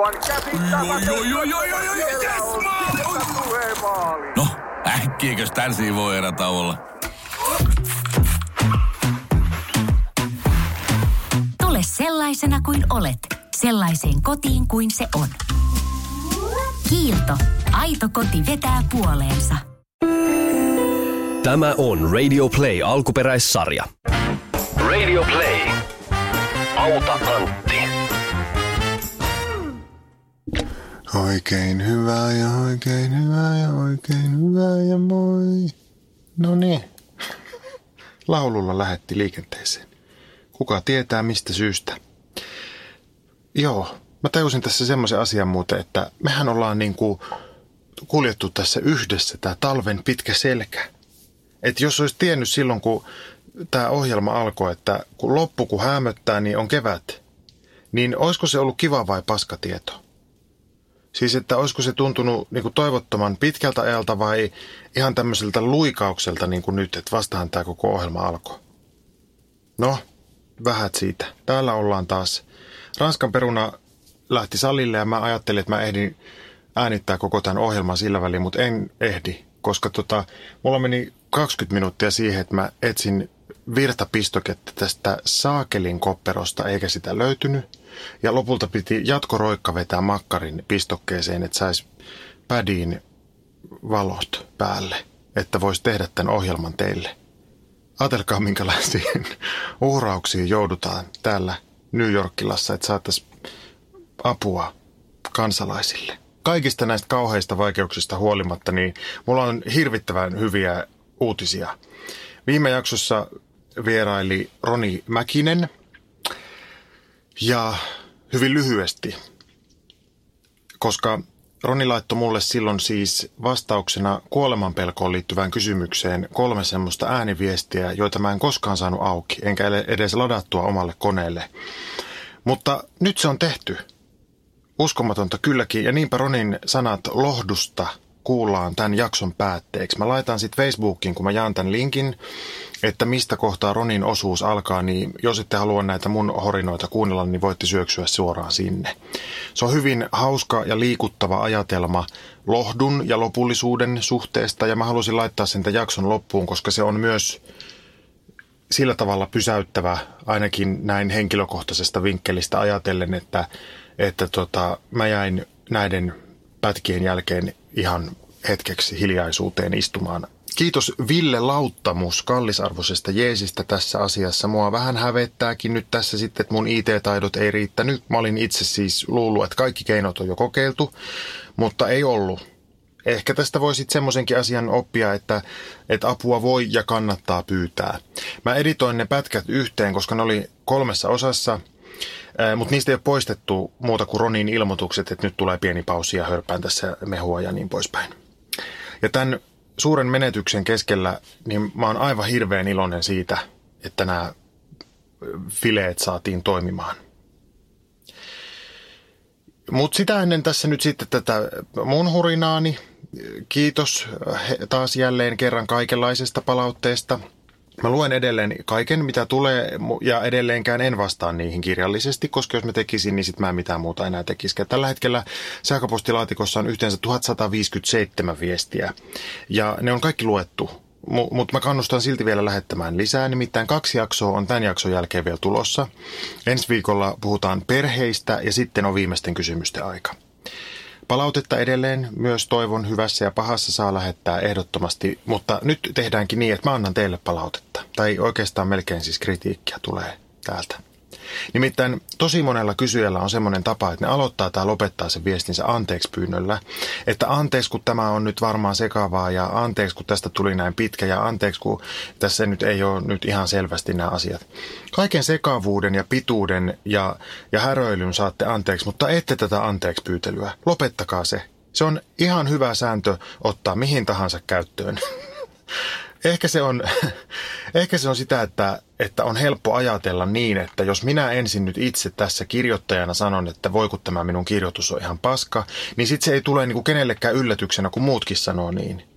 Aivan käsittämätöntä. No, äkkiäkös tän voi erä olla? Tule sellaisena kuin olet, sellaiseen kotiin kuin se on. Kiilto. Aito koti vetää puoleensa. Tämä on Radio Play alkuperäissarja. Radio Play. Auta Antti. Oikein hyvää ja oikein hyvää ja oikein hyvää ja moi. No niin. Laululla lähetti liikenteeseen. Kuka tietää mistä syystä? Joo, mä tajusin tässä semmoisen asian muuten, että mehän ollaan niinku kuljettu tässä yhdessä tämä talven pitkä selkä. Et jos olisi tiennyt silloin, kun tämä ohjelma alkoi, että kun loppu kun hämöttää, niin on kevät, niin olisiko se ollut kiva vai paskatieto? Siis, että olisiko se tuntunut niin kuin toivottoman pitkältä ajalta vai ihan tämmöiseltä luikaukselta niin kuin nyt, että vastahan tämä koko ohjelma alkoi. No, vähät siitä. Täällä ollaan taas. Ranskan peruna lähti salille ja mä ajattelin, että mä ehdin äänittää koko tämän ohjelman sillä väliin, mutta en ehdi, koska tota, mulla meni 20 minuuttia siihen, että mä etsin virtapistoketta tästä saakelin kopperosta, eikä sitä löytynyt. Ja lopulta piti jatkoroikka vetää makkarin pistokkeeseen, että saisi pädiin valot päälle, että voisi tehdä tämän ohjelman teille. Ajatelkaa, minkälaisiin uhrauksiin joudutaan täällä New Yorkilassa, että saataisiin apua kansalaisille. Kaikista näistä kauheista vaikeuksista huolimatta, niin mulla on hirvittävän hyviä uutisia. Viime jaksossa vieraili Roni Mäkinen ja hyvin lyhyesti, koska Roni laittoi mulle silloin siis vastauksena kuolemanpelkoon liittyvään kysymykseen kolme semmoista ääniviestiä, joita mä en koskaan saanut auki, enkä edes ladattua omalle koneelle. Mutta nyt se on tehty. Uskomatonta kylläkin, ja niinpä Ronin sanat lohdusta kuullaan tämän jakson päätteeksi. Mä laitan sitten Facebookiin, kun mä jaan tämän linkin, että mistä kohtaa Ronin osuus alkaa, niin jos ette halua näitä mun horinoita kuunnella, niin voitte syöksyä suoraan sinne. Se on hyvin hauska ja liikuttava ajatelma lohdun ja lopullisuuden suhteesta, ja mä halusin laittaa sen jakson loppuun, koska se on myös sillä tavalla pysäyttävä, ainakin näin henkilökohtaisesta vinkkelistä ajatellen, että, että tota, mä jäin näiden pätkien jälkeen ihan hetkeksi hiljaisuuteen istumaan. Kiitos Ville Lauttamus kallisarvoisesta jeesistä tässä asiassa. Mua vähän hävettääkin nyt tässä sitten, että mun IT-taidot ei riittänyt. Mä olin itse siis luullut, että kaikki keinot on jo kokeiltu, mutta ei ollut. Ehkä tästä voisit semmoisenkin asian oppia, että, että apua voi ja kannattaa pyytää. Mä editoin ne pätkät yhteen, koska ne oli kolmessa osassa, mutta niistä ei ole poistettu muuta kuin Ronin ilmoitukset, että nyt tulee pieni pausi ja hörpään tässä mehua ja niin poispäin. Ja tämän suuren menetyksen keskellä, niin mä oon aivan hirveän iloinen siitä, että nämä fileet saatiin toimimaan. Mutta sitä ennen tässä nyt sitten tätä mun hurinaani. Kiitos taas jälleen kerran kaikenlaisesta palautteesta. Mä luen edelleen kaiken, mitä tulee, ja edelleenkään en vastaa niihin kirjallisesti, koska jos mä tekisin, niin sit mä en mitään muuta enää tekisikään. Tällä hetkellä sähköpostilaatikossa on yhteensä 1157 viestiä, ja ne on kaikki luettu. Mutta mä kannustan silti vielä lähettämään lisää, nimittäin kaksi jaksoa on tämän jakson jälkeen vielä tulossa. Ensi viikolla puhutaan perheistä ja sitten on viimeisten kysymysten aika. Palautetta edelleen myös toivon hyvässä ja pahassa saa lähettää ehdottomasti, mutta nyt tehdäänkin niin, että mä annan teille palautetta. Tai oikeastaan melkein siis kritiikkiä tulee täältä. Nimittäin tosi monella kysyjällä on semmoinen tapa, että ne aloittaa tai lopettaa sen viestinsä anteeksi pyynnöllä. Että anteeksi, kun tämä on nyt varmaan sekavaa ja anteeksi, kun tästä tuli näin pitkä ja anteeksi, kun tässä nyt ei ole nyt ihan selvästi nämä asiat. Kaiken sekavuuden ja pituuden ja, ja häröilyn saatte anteeksi, mutta ette tätä anteeksi pyytelyä. Lopettakaa se. Se on ihan hyvä sääntö ottaa mihin tahansa käyttöön. Ehkä se on, ehkä se on sitä, että, että on helppo ajatella niin, että jos minä ensin nyt itse tässä kirjoittajana sanon, että voi kun tämä minun kirjoitus on ihan paska, niin sitten se ei tule niin kuin kenellekään yllätyksenä, kun muutkin sanoo niin.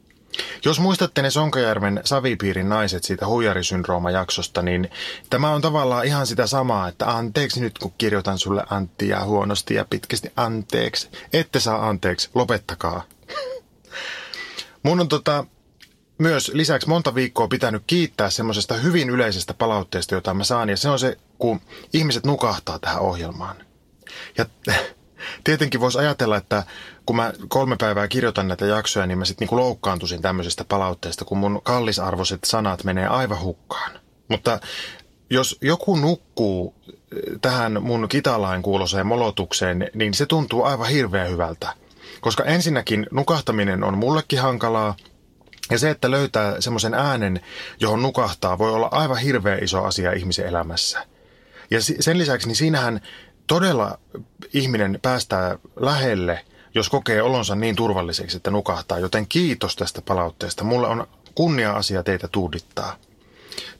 Jos muistatte ne Sonkajärven Savipiirin naiset siitä huijarisyndrooma-jaksosta, niin tämä on tavallaan ihan sitä samaa, että anteeksi nyt kun kirjoitan sulle Antti ja huonosti ja pitkästi anteeksi. Ette saa anteeksi, lopettakaa. Mun on tota, myös lisäksi monta viikkoa pitänyt kiittää semmoisesta hyvin yleisestä palautteesta, jota mä saan, ja se on se, kun ihmiset nukahtaa tähän ohjelmaan. Ja tietenkin voisi ajatella, että kun mä kolme päivää kirjoitan näitä jaksoja, niin mä sitten niinku loukkaantuisin tämmöisestä palautteesta, kun mun kallisarvoiset sanat menee aivan hukkaan. Mutta jos joku nukkuu eh, tähän mun kitalain kuuloseen molotukseen, niin se tuntuu aivan hirveän hyvältä. Koska ensinnäkin nukahtaminen on mullekin hankalaa, ja se, että löytää semmoisen äänen, johon nukahtaa, voi olla aivan hirveän iso asia ihmisen elämässä. Ja sen lisäksi, niin siinähän todella ihminen päästää lähelle, jos kokee olonsa niin turvalliseksi, että nukahtaa. Joten kiitos tästä palautteesta. Mulle on kunnia-asia teitä tuudittaa.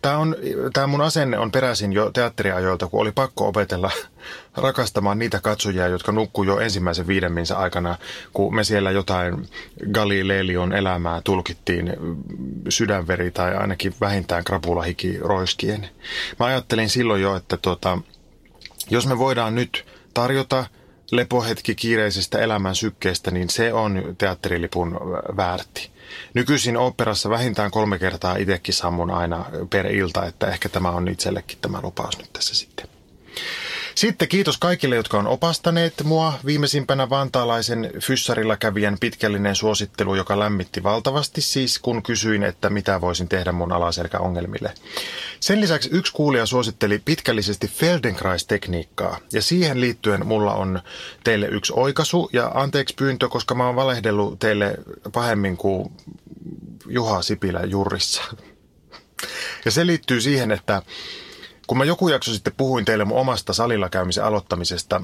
Tämä, on, tämä mun asenne on peräisin jo teatteriajoilta, kun oli pakko opetella rakastamaan niitä katsojia, jotka nukkuu jo ensimmäisen viidemminsä aikana, kun me siellä jotain Galileelion elämää tulkittiin sydänveri tai ainakin vähintään krapulahiki roiskien. Mä ajattelin silloin jo, että tota, jos me voidaan nyt tarjota lepohetki kiireisestä elämän sykkeestä, niin se on teatterilipun väärti. Nykyisin operassa vähintään kolme kertaa itsekin sammun aina per ilta, että ehkä tämä on itsellekin tämä lupaus nyt tässä sitten. Sitten kiitos kaikille, jotka on opastaneet mua. Viimeisimpänä vantaalaisen fyssarilla kävijän pitkällinen suosittelu, joka lämmitti valtavasti siis, kun kysyin, että mitä voisin tehdä mun alaselkäongelmille. Sen lisäksi yksi kuulija suositteli pitkällisesti Feldenkrais-tekniikkaa, ja siihen liittyen mulla on teille yksi oikaisu ja anteeksi pyyntö, koska mä oon valehdellut teille pahemmin kuin Juha Sipilä jurissa. Ja se liittyy siihen, että kun mä joku jakso sitten puhuin teille mun omasta salilla käymisen aloittamisesta,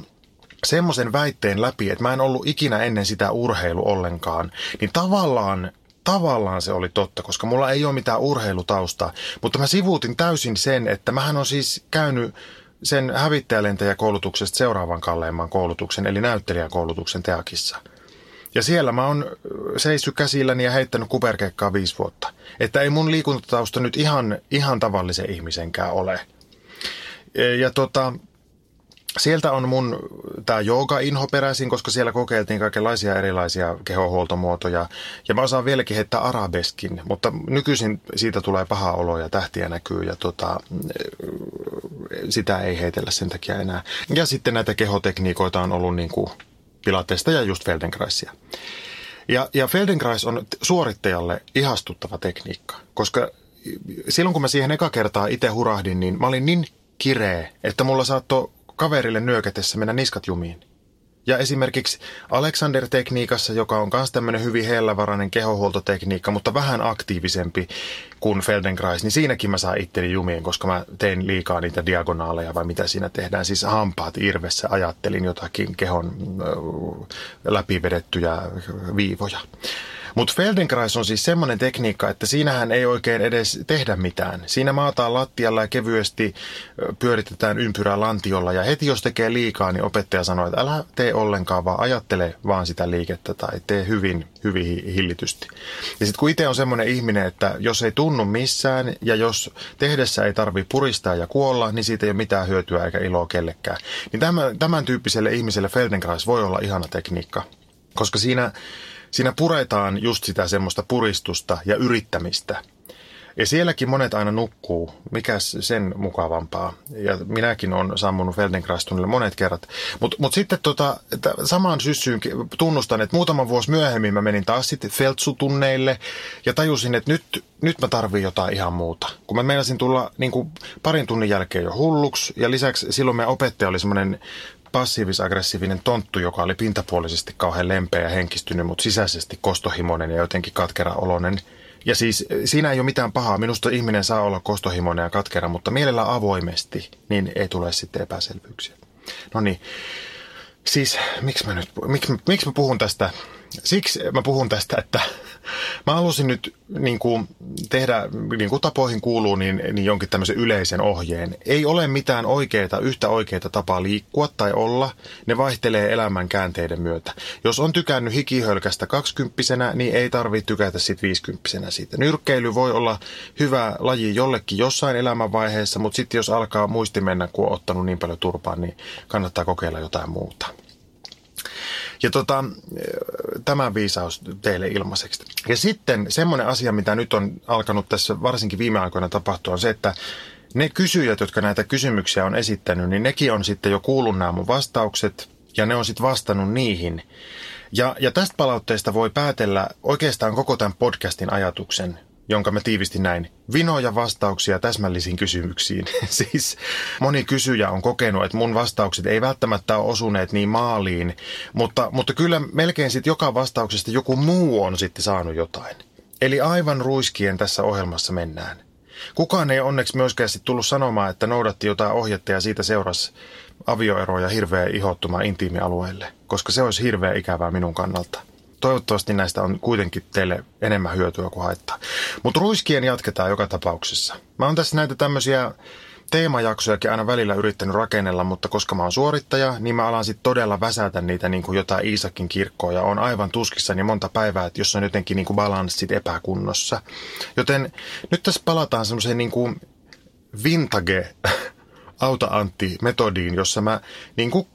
semmoisen väitteen läpi, että mä en ollut ikinä ennen sitä urheilu ollenkaan, niin tavallaan tavallaan se oli totta, koska mulla ei ole mitään urheilutausta, mutta mä sivuutin täysin sen, että mähän on siis käynyt sen hävittäjälentäjäkoulutuksesta seuraavan kalleimman koulutuksen, eli näyttelijäkoulutuksen teakissa. Ja siellä mä oon seissyt käsilläni ja heittänyt kuperkeikkaa viisi vuotta. Että ei mun liikuntatausta nyt ihan, ihan tavallisen ihmisenkään ole. Ja tota, sieltä on mun tämä jooga-inho peräisin, koska siellä kokeiltiin kaikenlaisia erilaisia kehohuoltomuotoja. Ja mä osaan vieläkin heittää arabeskin, mutta nykyisin siitä tulee paha olo ja tähtiä näkyy ja tota, sitä ei heitellä sen takia enää. Ja sitten näitä kehotekniikoita on ollut niin kuin Pilatesta ja just Feldenkraisia. Ja, ja Feldenkrais on suorittajalle ihastuttava tekniikka, koska silloin kun mä siihen eka kertaa itse hurahdin, niin mä olin niin kireä, että mulla saattoi kaverille nyökätessä mennä niskat jumiin. Ja esimerkiksi Alexander-tekniikassa, joka on myös tämmöinen hyvin hellävarainen kehohuoltotekniikka, mutta vähän aktiivisempi kuin Feldenkrais, niin siinäkin mä saan itteni jumiin, koska mä tein liikaa niitä diagonaaleja vai mitä siinä tehdään. Siis hampaat irvessä ajattelin jotakin kehon läpivedettyjä viivoja. Mutta Feldenkrais on siis semmoinen tekniikka, että siinähän ei oikein edes tehdä mitään. Siinä maataan lattialla ja kevyesti pyöritetään ympyrää lantiolla ja heti jos tekee liikaa, niin opettaja sanoo, että älä tee ollenkaan, vaan ajattele vaan sitä liikettä tai tee hyvin, hyvin hillitysti. Ja sitten kun itse on semmoinen ihminen, että jos ei tunnu missään ja jos tehdessä ei tarvi puristaa ja kuolla, niin siitä ei ole mitään hyötyä eikä iloa kellekään. Niin tämän, tämän tyyppiselle ihmiselle Feldenkrais voi olla ihana tekniikka, koska siinä siinä puretaan just sitä semmoista puristusta ja yrittämistä. Ja sielläkin monet aina nukkuu, mikä sen mukavampaa. Ja minäkin olen sammunut Feldenkraistunnille monet kerrat. Mutta mut sitten tota, samaan syssyyn tunnustan, että muutama vuosi myöhemmin mä menin taas sitten Feltsutunneille ja tajusin, että nyt, nyt mä tarvin jotain ihan muuta. Kun mä meinasin tulla niin kuin parin tunnin jälkeen jo hulluksi ja lisäksi silloin meidän opettaja oli semmoinen passiivis-aggressiivinen tonttu, joka oli pintapuolisesti kauhean lempeä ja henkistynyt, mutta sisäisesti kostohimoinen ja jotenkin katkera oloinen. Ja siis siinä ei ole mitään pahaa. Minusta ihminen saa olla kostohimoinen ja katkera, mutta mielellä avoimesti, niin ei tule sitten epäselvyyksiä. No niin, siis miksi mä nyt, miksi, miksi mä puhun tästä? Siksi mä puhun tästä, että Mä halusin nyt niin kuin, tehdä, niin kuin tapoihin kuuluu, niin, niin jonkin tämmöisen yleisen ohjeen. Ei ole mitään oikeita, yhtä oikeita tapaa liikkua tai olla. Ne vaihtelee elämän käänteiden myötä. Jos on tykännyt hikihölkästä kaksikymppisenä, niin ei tarvitse tykätä sit viisikymppisenä siitä. Nyrkkeily voi olla hyvä laji jollekin jossain elämänvaiheessa, mutta sitten jos alkaa muisti mennä, kun on ottanut niin paljon turpaa, niin kannattaa kokeilla jotain muuta. Ja tota, tämä viisaus teille ilmaiseksi. Ja sitten semmoinen asia, mitä nyt on alkanut tässä varsinkin viime aikoina tapahtua, on se, että ne kysyjät, jotka näitä kysymyksiä on esittänyt, niin nekin on sitten jo kuullut nämä mun vastaukset ja ne on sitten vastannut niihin. Ja, ja tästä palautteesta voi päätellä oikeastaan koko tämän podcastin ajatuksen jonka mä tiivistin näin. Vinoja vastauksia täsmällisiin kysymyksiin. siis moni kysyjä on kokenut, että mun vastaukset ei välttämättä ole osuneet niin maaliin, mutta, mutta kyllä melkein sitten joka vastauksesta joku muu on sitten saanut jotain. Eli aivan ruiskien tässä ohjelmassa mennään. Kukaan ei onneksi myöskään sitten tullut sanomaan, että noudatti jotain ohjetta ja siitä seurasi avioero ja hirveä ihottuma intiimialueelle, koska se olisi hirveä ikävää minun kannalta toivottavasti näistä on kuitenkin teille enemmän hyötyä kuin haittaa. Mutta ruiskien jatketaan joka tapauksessa. Mä oon tässä näitä tämmöisiä teemajaksojakin aina välillä yrittänyt rakennella, mutta koska mä oon suorittaja, niin mä alan sitten todella väsätä niitä niin kuin jotain Iisakin kirkkoa ja on aivan tuskissani monta päivää, että jos on jotenkin niin kuin balanssit epäkunnossa. Joten nyt tässä palataan semmoiseen niin kuin vintage auta Antti-metodiin, jossa mä niin kuin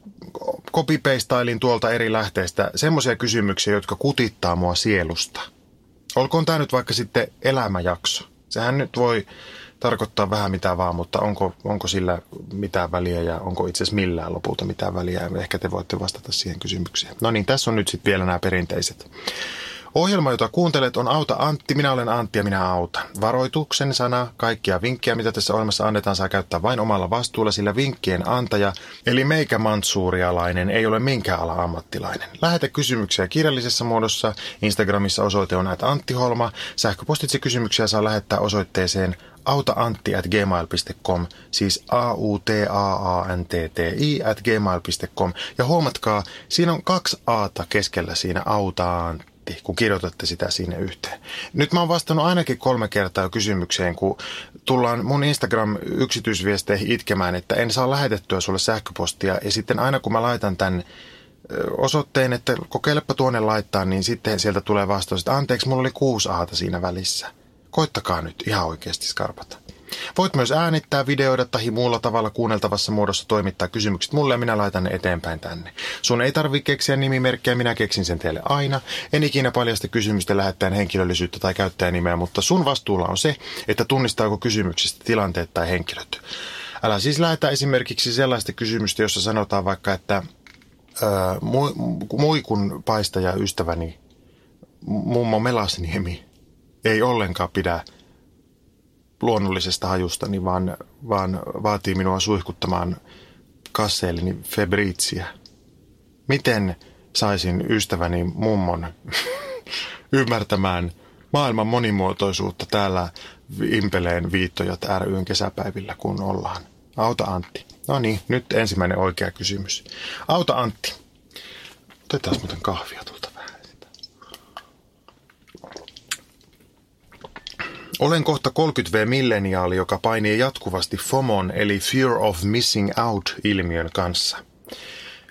copy-pastailin tuolta eri lähteistä semmoisia kysymyksiä, jotka kutittaa mua sielusta. Olkoon tämä nyt vaikka sitten elämäjakso. Sehän nyt voi tarkoittaa vähän mitä vaan, mutta onko, onko sillä mitään väliä ja onko itse asiassa millään lopulta mitään väliä. Ehkä te voitte vastata siihen kysymykseen. No niin, tässä on nyt sitten vielä nämä perinteiset. Ohjelma, jota kuuntelet, on Auta Antti. Minä olen Antti ja minä autan. Varoituksen sana, kaikkia vinkkejä, mitä tässä ohjelmassa annetaan, saa käyttää vain omalla vastuulla, sillä vinkkien antaja, eli meikä mantsuurialainen, ei ole minkään ala ammattilainen. Lähetä kysymyksiä kirjallisessa muodossa. Instagramissa osoite on Antti Holma. Sähköpostitse kysymyksiä saa lähettää osoitteeseen autaantti at gmail.com, siis a u t a a n t t i at gmail.com. Ja huomatkaa, siinä on kaksi aata keskellä siinä autaantti Antti, kun kirjoitatte sitä sinne yhteen. Nyt mä oon vastannut ainakin kolme kertaa kysymykseen, kun tullaan mun Instagram-yksityisviesteihin itkemään, että en saa lähetettyä sulle sähköpostia. Ja sitten aina kun mä laitan tämän osoitteen, että kokeilepa tuonne laittaa, niin sitten sieltä tulee vastaus, että anteeksi, mulla oli kuusi aata siinä välissä. Koittakaa nyt ihan oikeasti skarpata. Voit myös äänittää, videoida tai muulla tavalla kuunneltavassa muodossa toimittaa kysymykset mulle ja minä laitan ne eteenpäin tänne. Sun ei tarvi keksiä nimimerkkiä, minä keksin sen teille aina. En ikinä paljasta kysymystä lähettäen henkilöllisyyttä tai käyttäjänimeä, mutta sun vastuulla on se, että tunnistaako kysymyksistä tilanteet tai henkilöt. Älä siis lähetä esimerkiksi sellaista kysymystä, jossa sanotaan vaikka, että muikun paistaja ystäväni mummo Melasniemi ei ollenkaan pidä luonnollisesta hajustani, vaan, vaan vaatii minua suihkuttamaan kasseellini febriitsiä. Miten saisin ystäväni mummon ymmärtämään maailman monimuotoisuutta täällä Impeleen viittojat ryn kesäpäivillä, kun ollaan? Auta Antti. No niin, nyt ensimmäinen oikea kysymys. Auta Antti. Otetaan muuten kahvia tuolta. Olen kohta 30V-milleniaali, joka painii jatkuvasti FOMON eli Fear of Missing Out-ilmiön kanssa.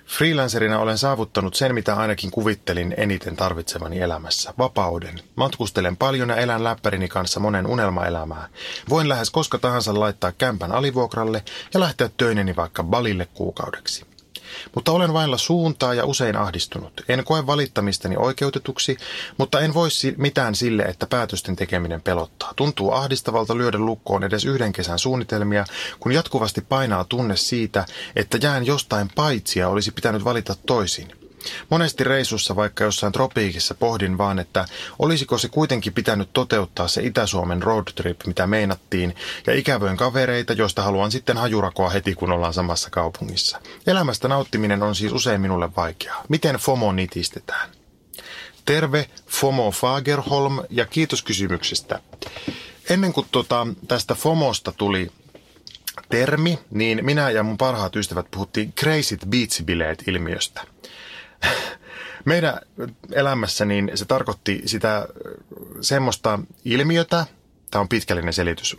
Freelancerina olen saavuttanut sen, mitä ainakin kuvittelin eniten tarvitsevani elämässä. Vapauden. Matkustelen paljon ja elän läppärini kanssa monen unelmaelämää. Voin lähes koska tahansa laittaa kämpän alivuokralle ja lähteä töineni vaikka balille kuukaudeksi. Mutta olen vailla suuntaa ja usein ahdistunut. En koe valittamistani oikeutetuksi, mutta en voi mitään sille, että päätösten tekeminen pelottaa. Tuntuu ahdistavalta lyödä lukkoon edes yhden kesän suunnitelmia, kun jatkuvasti painaa tunne siitä, että jään jostain paitsi ja olisi pitänyt valita toisin. Monesti reissussa, vaikka jossain tropiikissa, pohdin vaan, että olisiko se kuitenkin pitänyt toteuttaa se Itä-Suomen road trip, mitä meinattiin, ja ikävöin kavereita, joista haluan sitten hajurakoa heti, kun ollaan samassa kaupungissa. Elämästä nauttiminen on siis usein minulle vaikeaa. Miten FOMO nitistetään? Terve, FOMO Fagerholm, ja kiitos kysymyksestä. Ennen kuin tota, tästä FOMOsta tuli termi, niin minä ja mun parhaat ystävät puhuttiin Crazy Beach-bileet ilmiöstä. Meidän elämässä niin se tarkoitti sitä semmoista ilmiötä, tämä on pitkällinen selitys,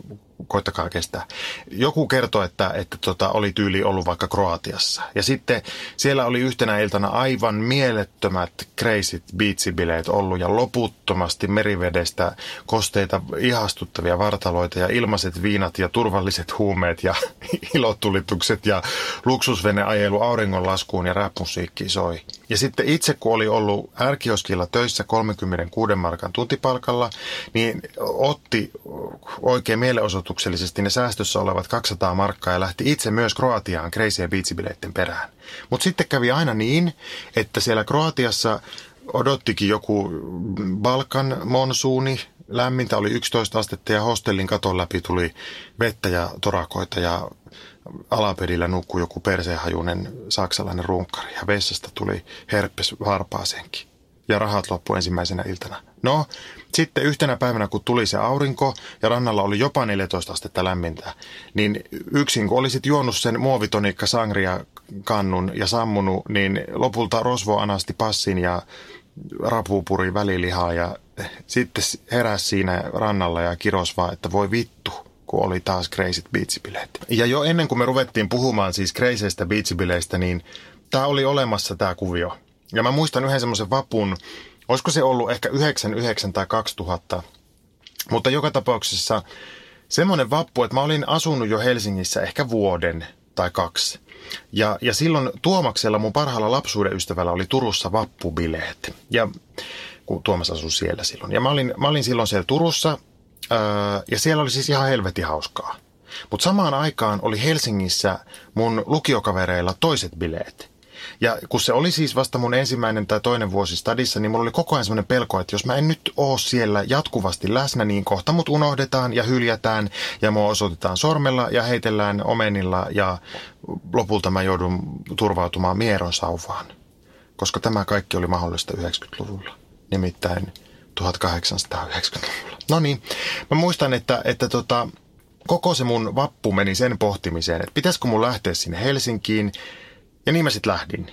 koittakaa kestää. Joku kertoi, että, että tota, oli tyyli ollut vaikka Kroatiassa. Ja sitten siellä oli yhtenä iltana aivan mielettömät crazy beatsibileet ollut ja loputtomasti merivedestä kosteita ihastuttavia vartaloita ja ilmaiset viinat ja turvalliset huumeet ja ilotulitukset ja luksusveneajelu auringonlaskuun ja rap-musiikki soi. Ja sitten itse kun oli ollut ärkioskilla töissä 36 markan tuntipalkalla, niin otti oikein mielenosoituksellisesti ne säästössä olevat 200 markkaa ja lähti itse myös Kroatiaan Crazy Beatsibileiden perään. Mutta sitten kävi aina niin, että siellä Kroatiassa odottikin joku Balkan monsuuni, lämmintä oli 11 astetta ja hostellin katon läpi tuli vettä ja torakoita ja alapedillä nukkui joku perseenhajunen saksalainen runkkari ja vessasta tuli herpes varpaasenkin. Ja rahat loppu ensimmäisenä iltana. No, sitten yhtenä päivänä, kun tuli se aurinko ja rannalla oli jopa 14 astetta lämmintä, niin yksin kun olisit juonut sen muovitonikka sangria kannun ja sammunut, niin lopulta rosvo anasti passin ja rapupuri välilihaa ja sitten heräs siinä rannalla ja kiros vaan, että voi vittu kun oli taas crazyt beatsibileet. Ja jo ennen kuin me ruvettiin puhumaan siis crazyistä beatsibileistä, niin tämä oli olemassa tämä kuvio. Ja mä muistan yhden semmoisen vapun, olisiko se ollut ehkä 99 tai 2000, mutta joka tapauksessa semmoinen vappu, että mä olin asunut jo Helsingissä ehkä vuoden tai kaksi. Ja, ja silloin Tuomaksella mun parhaalla lapsuuden ystävällä oli Turussa vappubileet. Ja kun Tuomas asui siellä silloin. Ja mä olin, mä olin silloin siellä Turussa Öö, ja siellä oli siis ihan helvetin hauskaa. Mutta samaan aikaan oli Helsingissä mun lukiokavereilla toiset bileet. Ja kun se oli siis vasta mun ensimmäinen tai toinen vuosi stadissa, niin mulla oli koko ajan semmoinen pelko, että jos mä en nyt oo siellä jatkuvasti läsnä, niin kohta mut unohdetaan ja hyljätään ja mua osoitetaan sormella ja heitellään omenilla ja lopulta mä joudun turvautumaan mieron sauvaan. Koska tämä kaikki oli mahdollista 90-luvulla. Nimittäin 1890-luvulla. No niin, mä muistan, että, että tota, koko se mun vappu meni sen pohtimiseen, että pitäisikö mun lähteä sinne Helsinkiin. Ja niin mä sitten lähdin.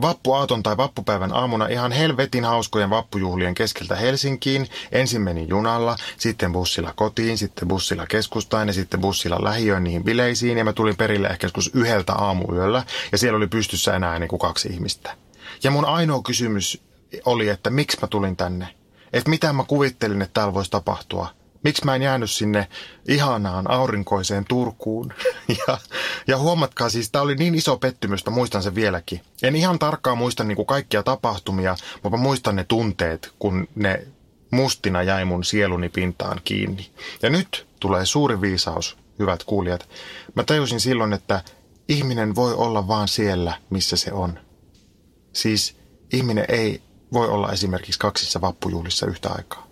Vappuaaton tai vappupäivän aamuna ihan helvetin hauskojen vappujuhlien keskeltä Helsinkiin. Ensin menin junalla, sitten bussilla kotiin, sitten bussilla keskustaan ja sitten bussilla lähiöön niihin bileisiin. Ja mä tulin perille ehkä joskus yhdeltä aamuyöllä ja siellä oli pystyssä enää niin kuin kaksi ihmistä. Ja mun ainoa kysymys oli, että miksi mä tulin tänne että mitä mä kuvittelin, että täällä voisi tapahtua. Miksi mä en jäänyt sinne ihanaan aurinkoiseen Turkuun? Ja, ja huomatkaa siis, tämä oli niin iso pettymys, mä muistan sen vieläkin. En ihan tarkkaan muista niin kuin kaikkia tapahtumia, mutta mä muistan ne tunteet, kun ne mustina jäi mun sieluni pintaan kiinni. Ja nyt tulee suuri viisaus, hyvät kuulijat. Mä tajusin silloin, että ihminen voi olla vaan siellä, missä se on. Siis ihminen ei voi olla esimerkiksi kaksissa vappujuhlissa yhtä aikaa.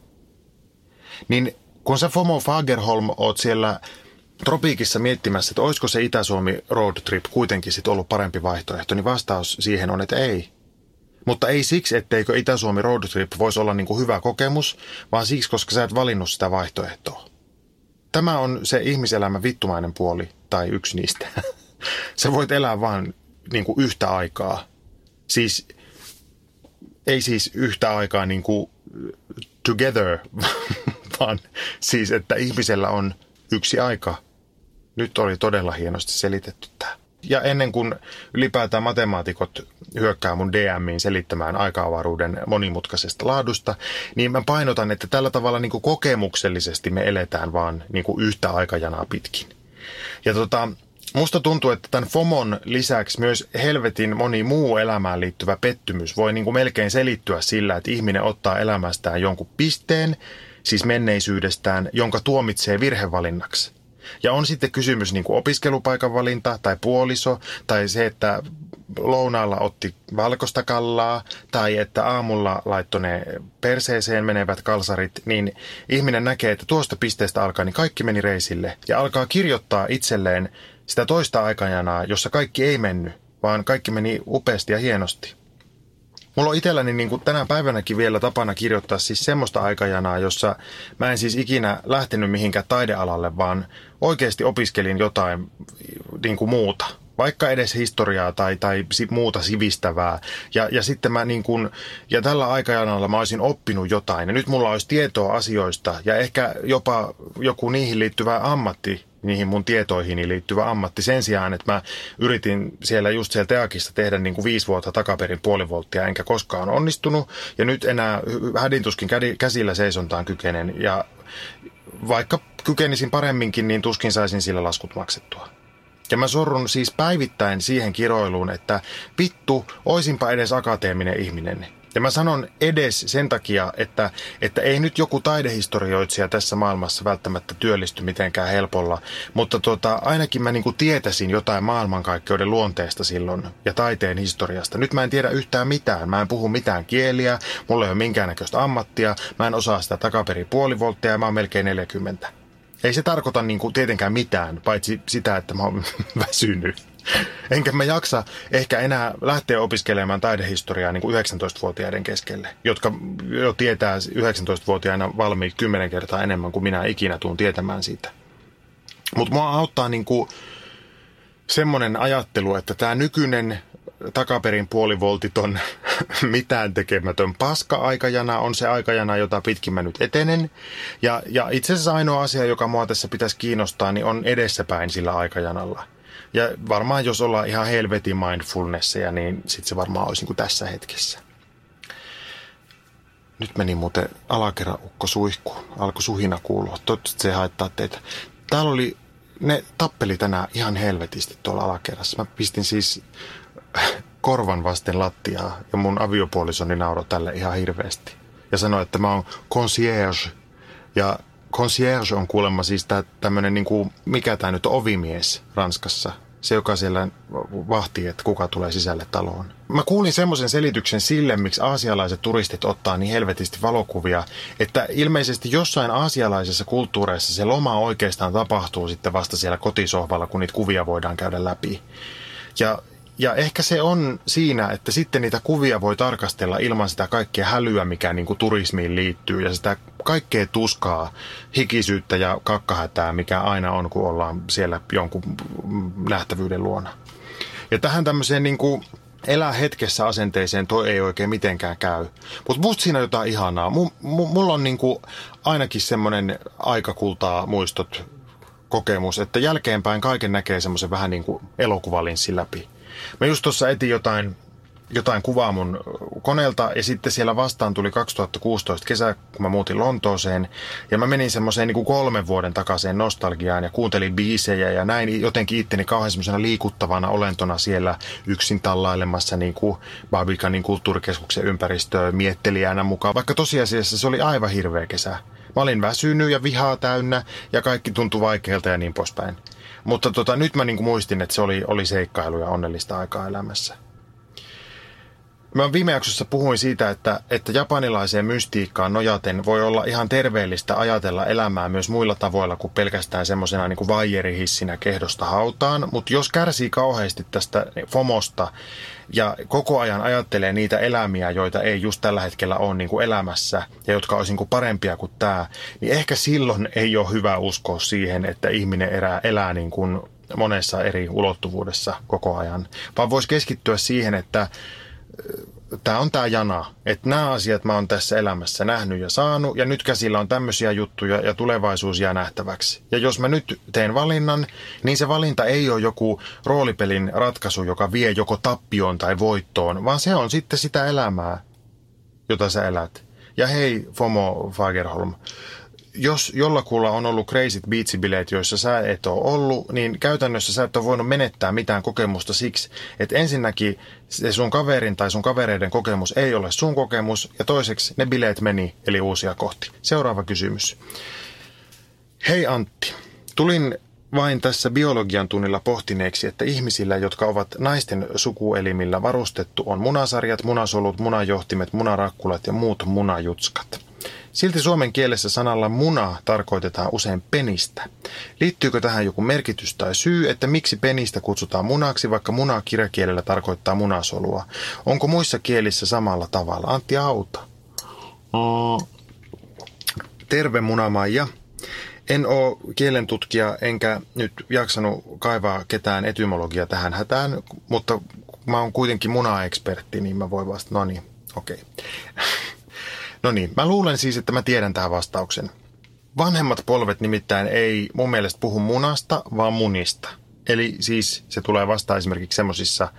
Niin kun sä Fomo Fagerholm oot siellä tropiikissa miettimässä, että olisiko se Itä-Suomi road trip kuitenkin sit ollut parempi vaihtoehto, niin vastaus siihen on, että ei. Mutta ei siksi, etteikö Itä-Suomi road trip voisi olla niin kuin hyvä kokemus, vaan siksi, koska sä et valinnut sitä vaihtoehtoa. Tämä on se ihmiselämän vittumainen puoli, tai yksi niistä. sä voit elää vain niin kuin yhtä aikaa. Siis ei siis yhtä aikaa niin kuin together, vaan siis, että ihmisellä on yksi aika. Nyt oli todella hienosti selitetty tämä. Ja ennen kuin ylipäätään matemaatikot hyökkää mun DMiin selittämään aika-avaruuden monimutkaisesta laadusta, niin mä painotan, että tällä tavalla niin kuin kokemuksellisesti me eletään vaan niin kuin yhtä aikajanaa pitkin. Ja tota, Musta tuntuu, että tämän FOMon lisäksi myös helvetin moni muu elämään liittyvä pettymys voi niin kuin melkein selittyä sillä, että ihminen ottaa elämästään jonkun pisteen, siis menneisyydestään, jonka tuomitsee virhevalinnaksi. Ja on sitten kysymys niin kuin opiskelupaikan valinta tai puoliso tai se, että lounaalla otti valkoista kallaa tai että aamulla laittoi ne perseeseen menevät kalsarit, niin ihminen näkee, että tuosta pisteestä alkaa, niin kaikki meni reisille ja alkaa kirjoittaa itselleen sitä toista aikajanaa, jossa kaikki ei mennyt, vaan kaikki meni upeasti ja hienosti. Mulla on itselläni niin kuin tänä päivänäkin vielä tapana kirjoittaa siis semmoista aikajanaa, jossa mä en siis ikinä lähtenyt mihinkään taidealalle, vaan oikeasti opiskelin jotain niin kuin muuta. Vaikka edes historiaa tai, tai muuta sivistävää. Ja, ja sitten mä niin kuin, ja tällä aikajanalla mä olisin oppinut jotain ja nyt mulla olisi tietoa asioista ja ehkä jopa joku niihin liittyvä ammatti, niihin mun tietoihin liittyvä ammatti sen sijaan, että mä yritin siellä just siellä Teakissa tehdä niin kuin viisi vuotta takaperin puoli volttia, enkä koskaan onnistunut. Ja nyt enää hädintuskin käsillä seisontaan kykenen ja vaikka kykenisin paremminkin, niin tuskin saisin sillä laskut maksettua. Ja mä sorrun siis päivittäin siihen kiroiluun, että vittu, oisinpa edes akateeminen ihminen. Ja mä sanon edes sen takia, että, että ei nyt joku taidehistorioitsija tässä maailmassa välttämättä työllisty mitenkään helpolla, mutta tota, ainakin mä niinku tietäisin jotain maailmankaikkeuden luonteesta silloin ja taiteen historiasta. Nyt mä en tiedä yhtään mitään. Mä en puhu mitään kieliä, mulla ei ole minkäännäköistä ammattia, mä en osaa sitä takaperi puolivolttia ja mä oon melkein 40. Ei se tarkoita niinku tietenkään mitään, paitsi sitä, että mä oon väsynyt. Enkä mä jaksa ehkä enää lähteä opiskelemaan taidehistoriaa niin kuin 19-vuotiaiden keskelle, jotka jo tietää 19-vuotiaana valmiiksi kymmenen kertaa enemmän kuin minä ikinä tuun tietämään siitä. Mutta mua auttaa niin kuin semmoinen ajattelu, että tämä nykyinen takaperin puolivoltiton mitään tekemätön paska-aikajana on se aikajana, jota pitkin mä nyt etenen. Ja, ja itse asiassa ainoa asia, joka mua tässä pitäisi kiinnostaa, niin on edessäpäin sillä aikajanalla – ja varmaan jos ollaan ihan helvetin mindfulnessia, niin sitten se varmaan olisi niin kuin tässä hetkessä. Nyt meni muuten alakerran ukko suihku. Alkoi suhina kuulua. Toivottavasti se haittaa teitä. Täällä oli, ne tappeli tänään ihan helvetisti tuolla alakerrassa. Mä pistin siis korvan vasten lattiaa ja mun aviopuolisoni nauroi tälle ihan hirveästi. Ja sanoi, että mä oon concierge. Ja concierge on kuulemma siis tämmöinen, niin kuin, mikä tämä nyt ovimies Ranskassa. Se, joka siellä vahtii, että kuka tulee sisälle taloon. Mä kuulin semmoisen selityksen sille, miksi aasialaiset turistit ottaa niin helvetisti valokuvia, että ilmeisesti jossain aasialaisessa kulttuureissa se loma oikeastaan tapahtuu sitten vasta siellä kotisohvalla, kun niitä kuvia voidaan käydä läpi. Ja ja ehkä se on siinä, että sitten niitä kuvia voi tarkastella ilman sitä kaikkea hälyä, mikä niin kuin turismiin liittyy ja sitä kaikkea tuskaa, hikisyyttä ja kakkahätää, mikä aina on, kun ollaan siellä jonkun nähtävyyden luona. Ja tähän tämmöiseen niin kuin elää hetkessä asenteeseen toi ei oikein mitenkään käy. Mutta musta siinä on jotain ihanaa. M- mulla on niin kuin ainakin semmoinen aikakultaa muistot kokemus, että jälkeenpäin kaiken näkee semmoisen vähän niin kuin elokuvalinssin läpi. Mä just tuossa etin jotain, jotain kuvaa mun koneelta ja sitten siellä vastaan tuli 2016 kesä, kun mä muutin Lontooseen. Ja mä menin semmoiseen niin kuin kolmen vuoden takaisin nostalgiaan ja kuuntelin biisejä ja näin jotenkin itteni kauhean semmoisena liikuttavana olentona siellä yksin tallailemassa niin kuin Babikanin kulttuurikeskuksen ympäristöä miettelijänä mukaan. Vaikka tosiasiassa se oli aivan hirveä kesä. Mä olin väsynyt ja vihaa täynnä ja kaikki tuntui vaikealta ja niin poispäin. Mutta tota, nyt mä niin muistin, että se oli, oli seikkailu ja onnellista aikaa elämässä. Mä viime jaksossa puhuin siitä, että, että japanilaiseen mystiikkaan nojaten voi olla ihan terveellistä ajatella elämää myös muilla tavoilla kuin pelkästään semmoisena niin vaijerihissinä kehdosta hautaan. Mutta jos kärsii kauheasti tästä FOMosta ja koko ajan ajattelee niitä elämiä, joita ei just tällä hetkellä ole niin kuin elämässä ja jotka olisi niin kuin parempia kuin tämä, niin ehkä silloin ei ole hyvä uskoa siihen, että ihminen elää, elää niin kuin monessa eri ulottuvuudessa koko ajan, vaan voisi keskittyä siihen, että tämä on tämä jana, että nämä asiat mä oon tässä elämässä nähnyt ja saanut ja nyt käsillä on tämmöisiä juttuja ja tulevaisuus jää nähtäväksi. Ja jos mä nyt teen valinnan, niin se valinta ei ole joku roolipelin ratkaisu, joka vie joko tappioon tai voittoon, vaan se on sitten sitä elämää, jota sä elät. Ja hei Fomo Fagerholm, jos jollakulla on ollut crazy beatsibileet, joissa sä et ole ollut, niin käytännössä sä et ole voinut menettää mitään kokemusta siksi, että ensinnäkin se sun kaverin tai sun kavereiden kokemus ei ole sun kokemus, ja toiseksi ne bileet meni, eli uusia kohti. Seuraava kysymys. Hei Antti, tulin vain tässä biologian tunnilla pohtineeksi, että ihmisillä, jotka ovat naisten sukuelimillä varustettu, on munasarjat, munasolut, munajohtimet, munarakkulat ja muut munajutskat. Silti suomen kielessä sanalla muna tarkoitetaan usein penistä. Liittyykö tähän joku merkitys tai syy, että miksi penistä kutsutaan munaksi, vaikka muna kirjakielellä tarkoittaa munasolua? Onko muissa kielissä samalla tavalla? Antti Auta. Terve munamaija. En ole kielentutkija enkä nyt jaksanut kaivaa ketään etymologia tähän hätään, mutta mä oon kuitenkin muna-ekspertti, niin mä voin vastata, no niin, okei. Okay. No niin, mä luulen siis, että mä tiedän tähän vastauksen. Vanhemmat polvet nimittäin ei mun mielestä puhu munasta, vaan munista. Eli siis se tulee vastaan esimerkiksi semmoisissa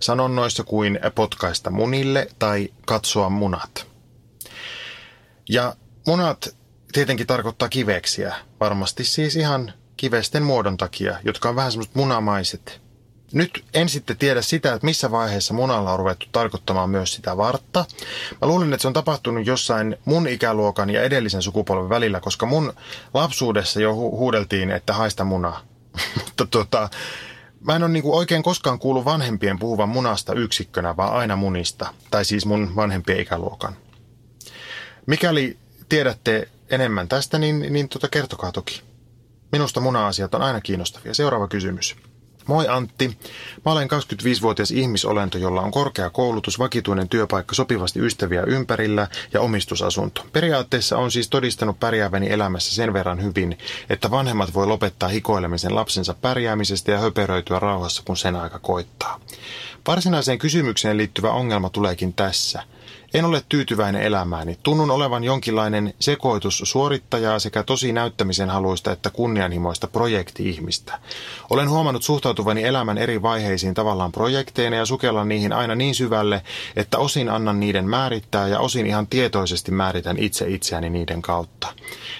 sanonnoissa kuin potkaista munille tai katsoa munat. Ja munat tietenkin tarkoittaa kiveksiä, varmasti siis ihan kivesten muodon takia, jotka on vähän semmoiset munamaiset. Nyt en sitten tiedä sitä, että missä vaiheessa munalla on ruvettu tarkoittamaan myös sitä vartta. Mä luulen, että se on tapahtunut jossain mun ikäluokan ja edellisen sukupolven välillä, koska mun lapsuudessa jo hu- huudeltiin, että haista munaa. Mutta tota, mä en ole niinku oikein koskaan kuullut vanhempien puhuvan munasta yksikkönä, vaan aina munista. Tai siis mun vanhempien ikäluokan. Mikäli tiedätte enemmän tästä, niin, niin tota kertokaa toki. Minusta muna-asiat on aina kiinnostavia. Seuraava kysymys. Moi Antti. Mä olen 25-vuotias ihmisolento, jolla on korkea koulutus, vakituinen työpaikka, sopivasti ystäviä ympärillä ja omistusasunto. Periaatteessa on siis todistanut pärjääväni elämässä sen verran hyvin, että vanhemmat voi lopettaa hikoilemisen lapsensa pärjäämisestä ja höperöityä rauhassa, kun sen aika koittaa. Varsinaiseen kysymykseen liittyvä ongelma tuleekin tässä – en ole tyytyväinen elämääni. Tunnun olevan jonkinlainen sekoitus suorittajaa sekä tosi näyttämisen haluista että kunnianhimoista projekti-ihmistä. Olen huomannut suhtautuvani elämän eri vaiheisiin tavallaan projekteina ja sukella niihin aina niin syvälle, että osin annan niiden määrittää ja osin ihan tietoisesti määritän itse itseäni niiden kautta.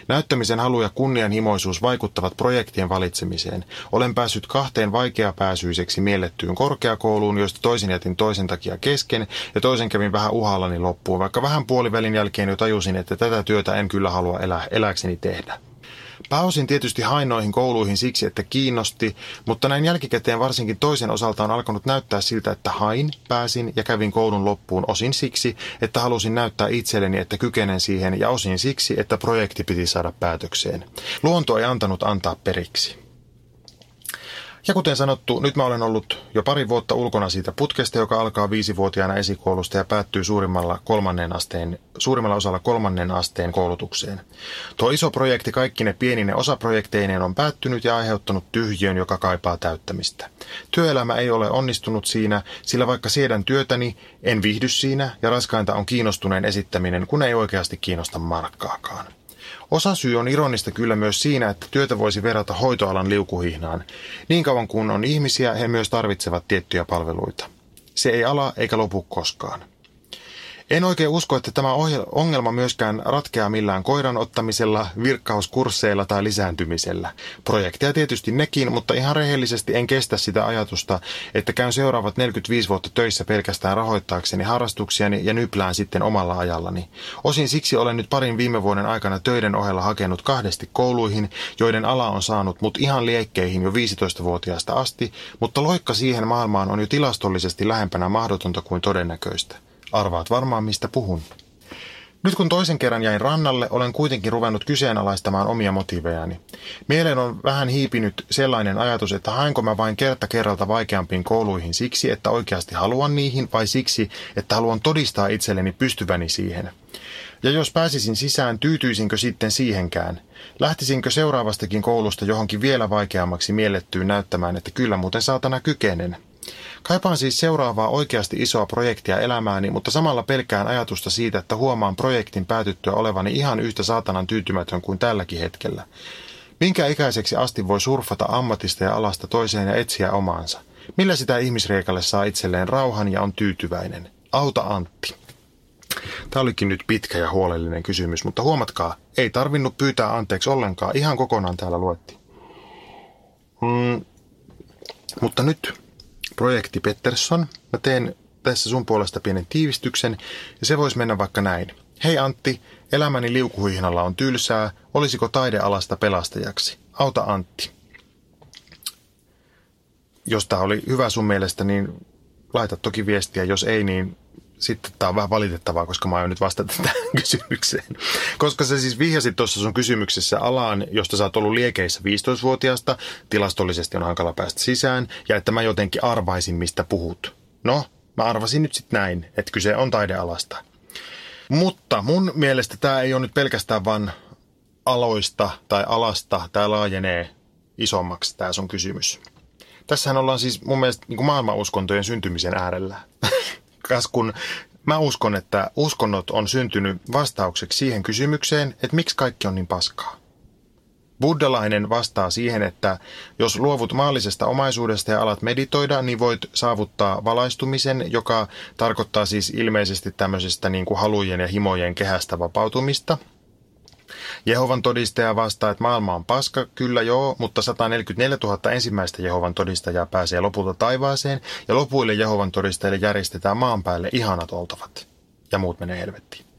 Näyttämisen halu ja kunnianhimoisuus vaikuttavat projektien valitsemiseen. Olen päässyt kahteen vaikeapääsyiseksi miellettyyn korkeakouluun, joista toisen jätin toisen takia kesken ja toisen kävin vähän uhallani loppuun, vaikka vähän puolivälin jälkeen jo tajusin, että tätä työtä en kyllä halua elää, eläkseni tehdä. Pääosin tietysti hain noihin kouluihin siksi, että kiinnosti, mutta näin jälkikäteen varsinkin toisen osalta on alkanut näyttää siltä, että hain, pääsin ja kävin koulun loppuun osin siksi, että halusin näyttää itselleni, että kykenen siihen ja osin siksi, että projekti piti saada päätökseen. Luonto ei antanut antaa periksi. Ja kuten sanottu, nyt mä olen ollut jo pari vuotta ulkona siitä putkesta, joka alkaa viisivuotiaana esikoulusta ja päättyy suurimmalla, kolmannen asteen, suurimmalla osalla kolmannen asteen koulutukseen. Tuo iso projekti kaikkine pienine osaprojekteineen on päättynyt ja aiheuttanut tyhjiön, joka kaipaa täyttämistä. Työelämä ei ole onnistunut siinä, sillä vaikka siedän työtäni, en viihdy siinä ja raskainta on kiinnostuneen esittäminen, kun ei oikeasti kiinnosta markkaakaan. Osa syy on ironista kyllä myös siinä, että työtä voisi verrata hoitoalan liukuhihnaan. Niin kauan kuin on ihmisiä, he myös tarvitsevat tiettyjä palveluita. Se ei ala eikä lopu koskaan. En oikein usko, että tämä ongelma myöskään ratkeaa millään koiran ottamisella, virkkauskursseilla tai lisääntymisellä. Projekteja tietysti nekin, mutta ihan rehellisesti en kestä sitä ajatusta, että käyn seuraavat 45 vuotta töissä pelkästään rahoittaakseni harrastuksiani ja nyplään sitten omalla ajallani. Osin siksi olen nyt parin viime vuoden aikana töiden ohella hakenut kahdesti kouluihin, joiden ala on saanut mut ihan liekkeihin jo 15-vuotiaasta asti, mutta loikka siihen maailmaan on jo tilastollisesti lähempänä mahdotonta kuin todennäköistä. Arvaat varmaan, mistä puhun. Nyt kun toisen kerran jäin rannalle, olen kuitenkin ruvennut kyseenalaistamaan omia motiivejani. Mieleen on vähän hiipinyt sellainen ajatus, että haenko mä vain kerta kerralta vaikeampiin kouluihin siksi, että oikeasti haluan niihin, vai siksi, että haluan todistaa itselleni pystyväni siihen. Ja jos pääsisin sisään, tyytyisinkö sitten siihenkään? Lähtisinkö seuraavastakin koulusta johonkin vielä vaikeammaksi miellettyyn näyttämään, että kyllä muuten saatana kykenen? Kaipaan siis seuraavaa oikeasti isoa projektia elämääni, mutta samalla pelkään ajatusta siitä, että huomaan projektin päätyttyä olevani ihan yhtä saatanan tyytymätön kuin tälläkin hetkellä. Minkä ikäiseksi asti voi surfata ammatista ja alasta toiseen ja etsiä omaansa? Millä sitä ihmisreikalle saa itselleen rauhan ja on tyytyväinen? Auta Antti. Tämä olikin nyt pitkä ja huolellinen kysymys, mutta huomatkaa, ei tarvinnut pyytää anteeksi ollenkaan, ihan kokonaan täällä luettiin. Mm, mutta nyt projekti Pettersson. Mä teen tässä sun puolesta pienen tiivistyksen ja se voisi mennä vaikka näin. Hei Antti, elämäni liukuhihnalla on tylsää. Olisiko taidealasta pelastajaksi? Auta Antti. Jos tämä oli hyvä sun mielestä, niin laita toki viestiä. Jos ei, niin sitten tämä on vähän valitettavaa, koska mä oon nyt vastata tähän kysymykseen. Koska sä siis vihjasit tuossa sun kysymyksessä alaan, josta sä oot ollut liekeissä 15-vuotiaasta, tilastollisesti on hankala päästä sisään, ja että mä jotenkin arvaisin, mistä puhut. No, mä arvasin nyt sitten näin, että kyse on taidealasta. Mutta mun mielestä tämä ei ole nyt pelkästään vaan aloista tai alasta tämä laajenee isommaksi tämä sun kysymys. Tässähän ollaan siis mun mielestä niin maailmanuskontojen syntymisen äärellä. Kas kun mä uskon, että uskonnot on syntynyt vastaukseksi siihen kysymykseen, että miksi kaikki on niin paskaa. Buddhalainen vastaa siihen, että jos luovut maallisesta omaisuudesta ja alat meditoida, niin voit saavuttaa valaistumisen, joka tarkoittaa siis ilmeisesti tämmöisestä niin kuin halujen ja himojen kehästä vapautumista. Jehovan todistaja vastaa, että maailma on paska, kyllä joo, mutta 144 000 ensimmäistä Jehovan todistajaa pääsee lopulta taivaaseen, ja lopuille Jehovan todistajille järjestetään maan päälle ihanat oltavat, ja muut menee helvettiin.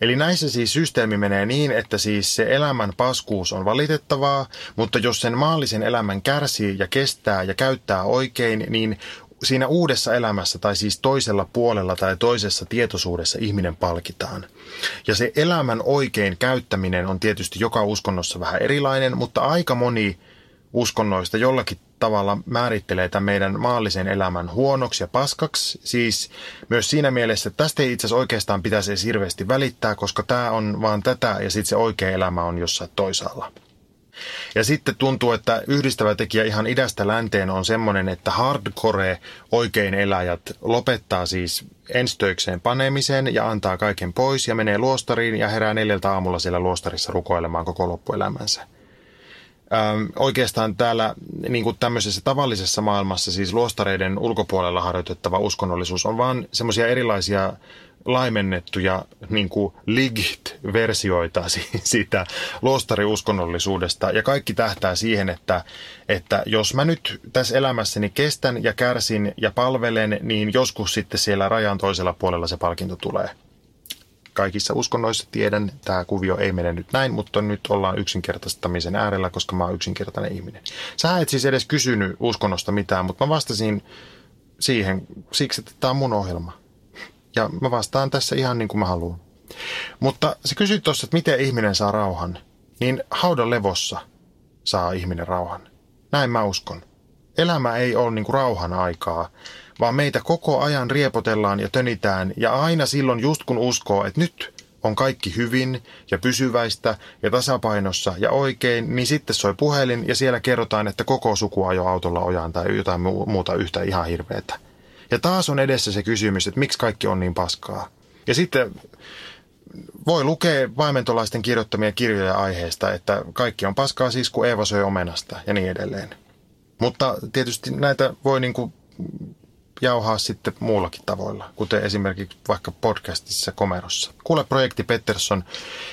Eli näissä siis systeemi menee niin, että siis se elämän paskuus on valitettavaa, mutta jos sen maallisen elämän kärsii ja kestää ja käyttää oikein, niin siinä uudessa elämässä tai siis toisella puolella tai toisessa tietoisuudessa ihminen palkitaan. Ja se elämän oikein käyttäminen on tietysti joka uskonnossa vähän erilainen, mutta aika moni uskonnoista jollakin tavalla määrittelee tämän meidän maallisen elämän huonoksi ja paskaksi. Siis myös siinä mielessä, että tästä ei itse asiassa oikeastaan pitäisi hirveästi välittää, koska tämä on vaan tätä ja sitten se oikea elämä on jossain toisaalla. Ja sitten tuntuu, että yhdistävä tekijä ihan idästä länteen on semmoinen, että hardcore oikein eläjät lopettaa siis enstöikseen panemisen ja antaa kaiken pois ja menee luostariin ja herää neljältä aamulla siellä luostarissa rukoilemaan koko loppuelämänsä. Ähm, oikeastaan täällä niin kuin tämmöisessä tavallisessa maailmassa, siis luostareiden ulkopuolella harjoitettava uskonnollisuus on vaan semmoisia erilaisia laimennettuja niin kuin ligit-versioita siitä luostariuskonnollisuudesta. Ja kaikki tähtää siihen, että, että jos mä nyt tässä elämässäni kestän ja kärsin ja palvelen, niin joskus sitten siellä rajan toisella puolella se palkinto tulee kaikissa uskonnoissa tiedän, tämä kuvio ei mene nyt näin, mutta nyt ollaan yksinkertaistamisen äärellä, koska mä oon yksinkertainen ihminen. Sä et siis edes kysynyt uskonnosta mitään, mutta mä vastasin siihen siksi, että tämä on mun ohjelma. Ja mä vastaan tässä ihan niin kuin mä haluan. Mutta se kysyt tuossa, että miten ihminen saa rauhan. Niin haudan levossa saa ihminen rauhan. Näin mä uskon. Elämä ei ole niin kuin rauhan aikaa, vaan meitä koko ajan riepotellaan ja tönitään ja aina silloin just kun uskoo, että nyt on kaikki hyvin ja pysyväistä ja tasapainossa ja oikein, niin sitten soi puhelin ja siellä kerrotaan, että koko suku ajo autolla ojaan tai jotain muuta yhtä ihan hirveätä. Ja taas on edessä se kysymys, että miksi kaikki on niin paskaa. Ja sitten voi lukea vaimentolaisten kirjoittamia kirjoja aiheesta, että kaikki on paskaa siis, kun Eeva söi omenasta ja niin edelleen. Mutta tietysti näitä voi niin kuin jauhaa sitten muullakin tavoilla, kuten esimerkiksi vaikka podcastissa Komerossa. Kuule projekti Pettersson,